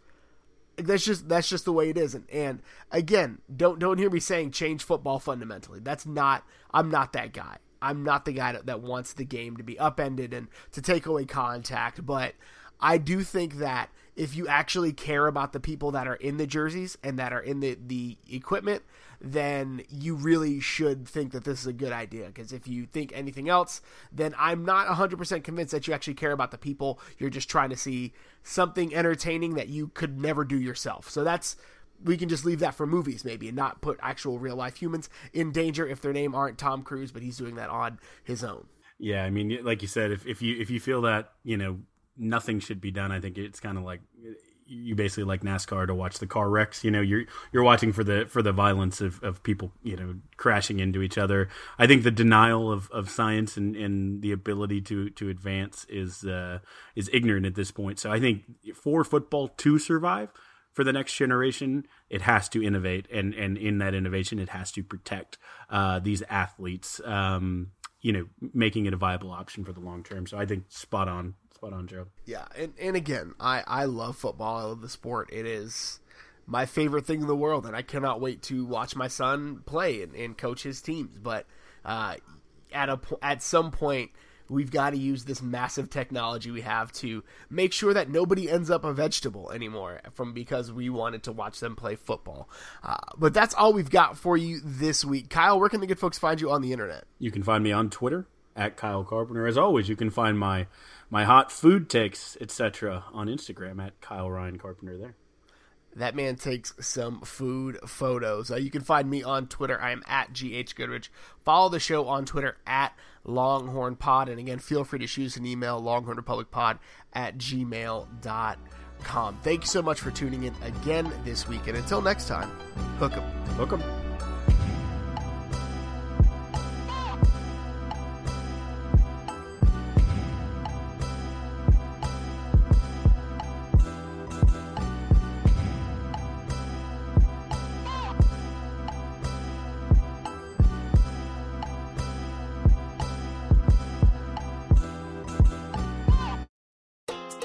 That's just that's just the way it is. And, and again, don't don't hear me saying change football fundamentally. That's not I'm not that guy. I'm not the guy that, wants the game to be upended and to take away contact, but I do think that if you actually care about the people that are in the jerseys and that are in the, the equipment, then you really should think that this is a good idea. Because if you think anything else, then I'm not 100% convinced that you actually care about the people. You're just trying to see something entertaining that you could never do yourself. So that's we can just leave that for movies maybe and not put actual real life humans in danger if their name aren't Tom Cruise, but he's doing that on his own. Yeah, I mean, like you said, if, if you if you feel that you know nothing should be done, I think it's kind of like you basically like NASCAR to watch the car wrecks. You know, you're you're watching for the for the violence of, of people, you know, crashing into each other. I think the denial of, of science and, and the ability to to advance is uh, is ignorant at this point. So I think for football to survive, for the next generation, it has to innovate, and and in that innovation, it has to protect uh, these athletes. Um, you know, making it a viable option for the long term. So I think spot on, spot on, Joe. Yeah, and and again, I I love football. I love the sport. It is my favorite thing in the world, and I cannot wait to watch my son play and, and coach his teams. But uh, at a at some point we've got to use this massive technology we have to make sure that nobody ends up a vegetable anymore from because we wanted to watch them play football. Uh, but that's all we've got for you this week. Kyle, where can the good folks find you on the internet? You can find me on Twitter at Kyle Carpenter. As always, you can find my my hot food takes, etc., on Instagram at Kyle Ryan Carpenter there. That man takes some food photos. Uh, you can find me on Twitter. I am at GH Goodrich. Follow the show on Twitter at Longhorn Pod. And again, feel free to shoot us an email, longhornrepublicpod at gmail.com. Thank you so much for tuning in again this week. And until next time, hook 'em. Hook 'em.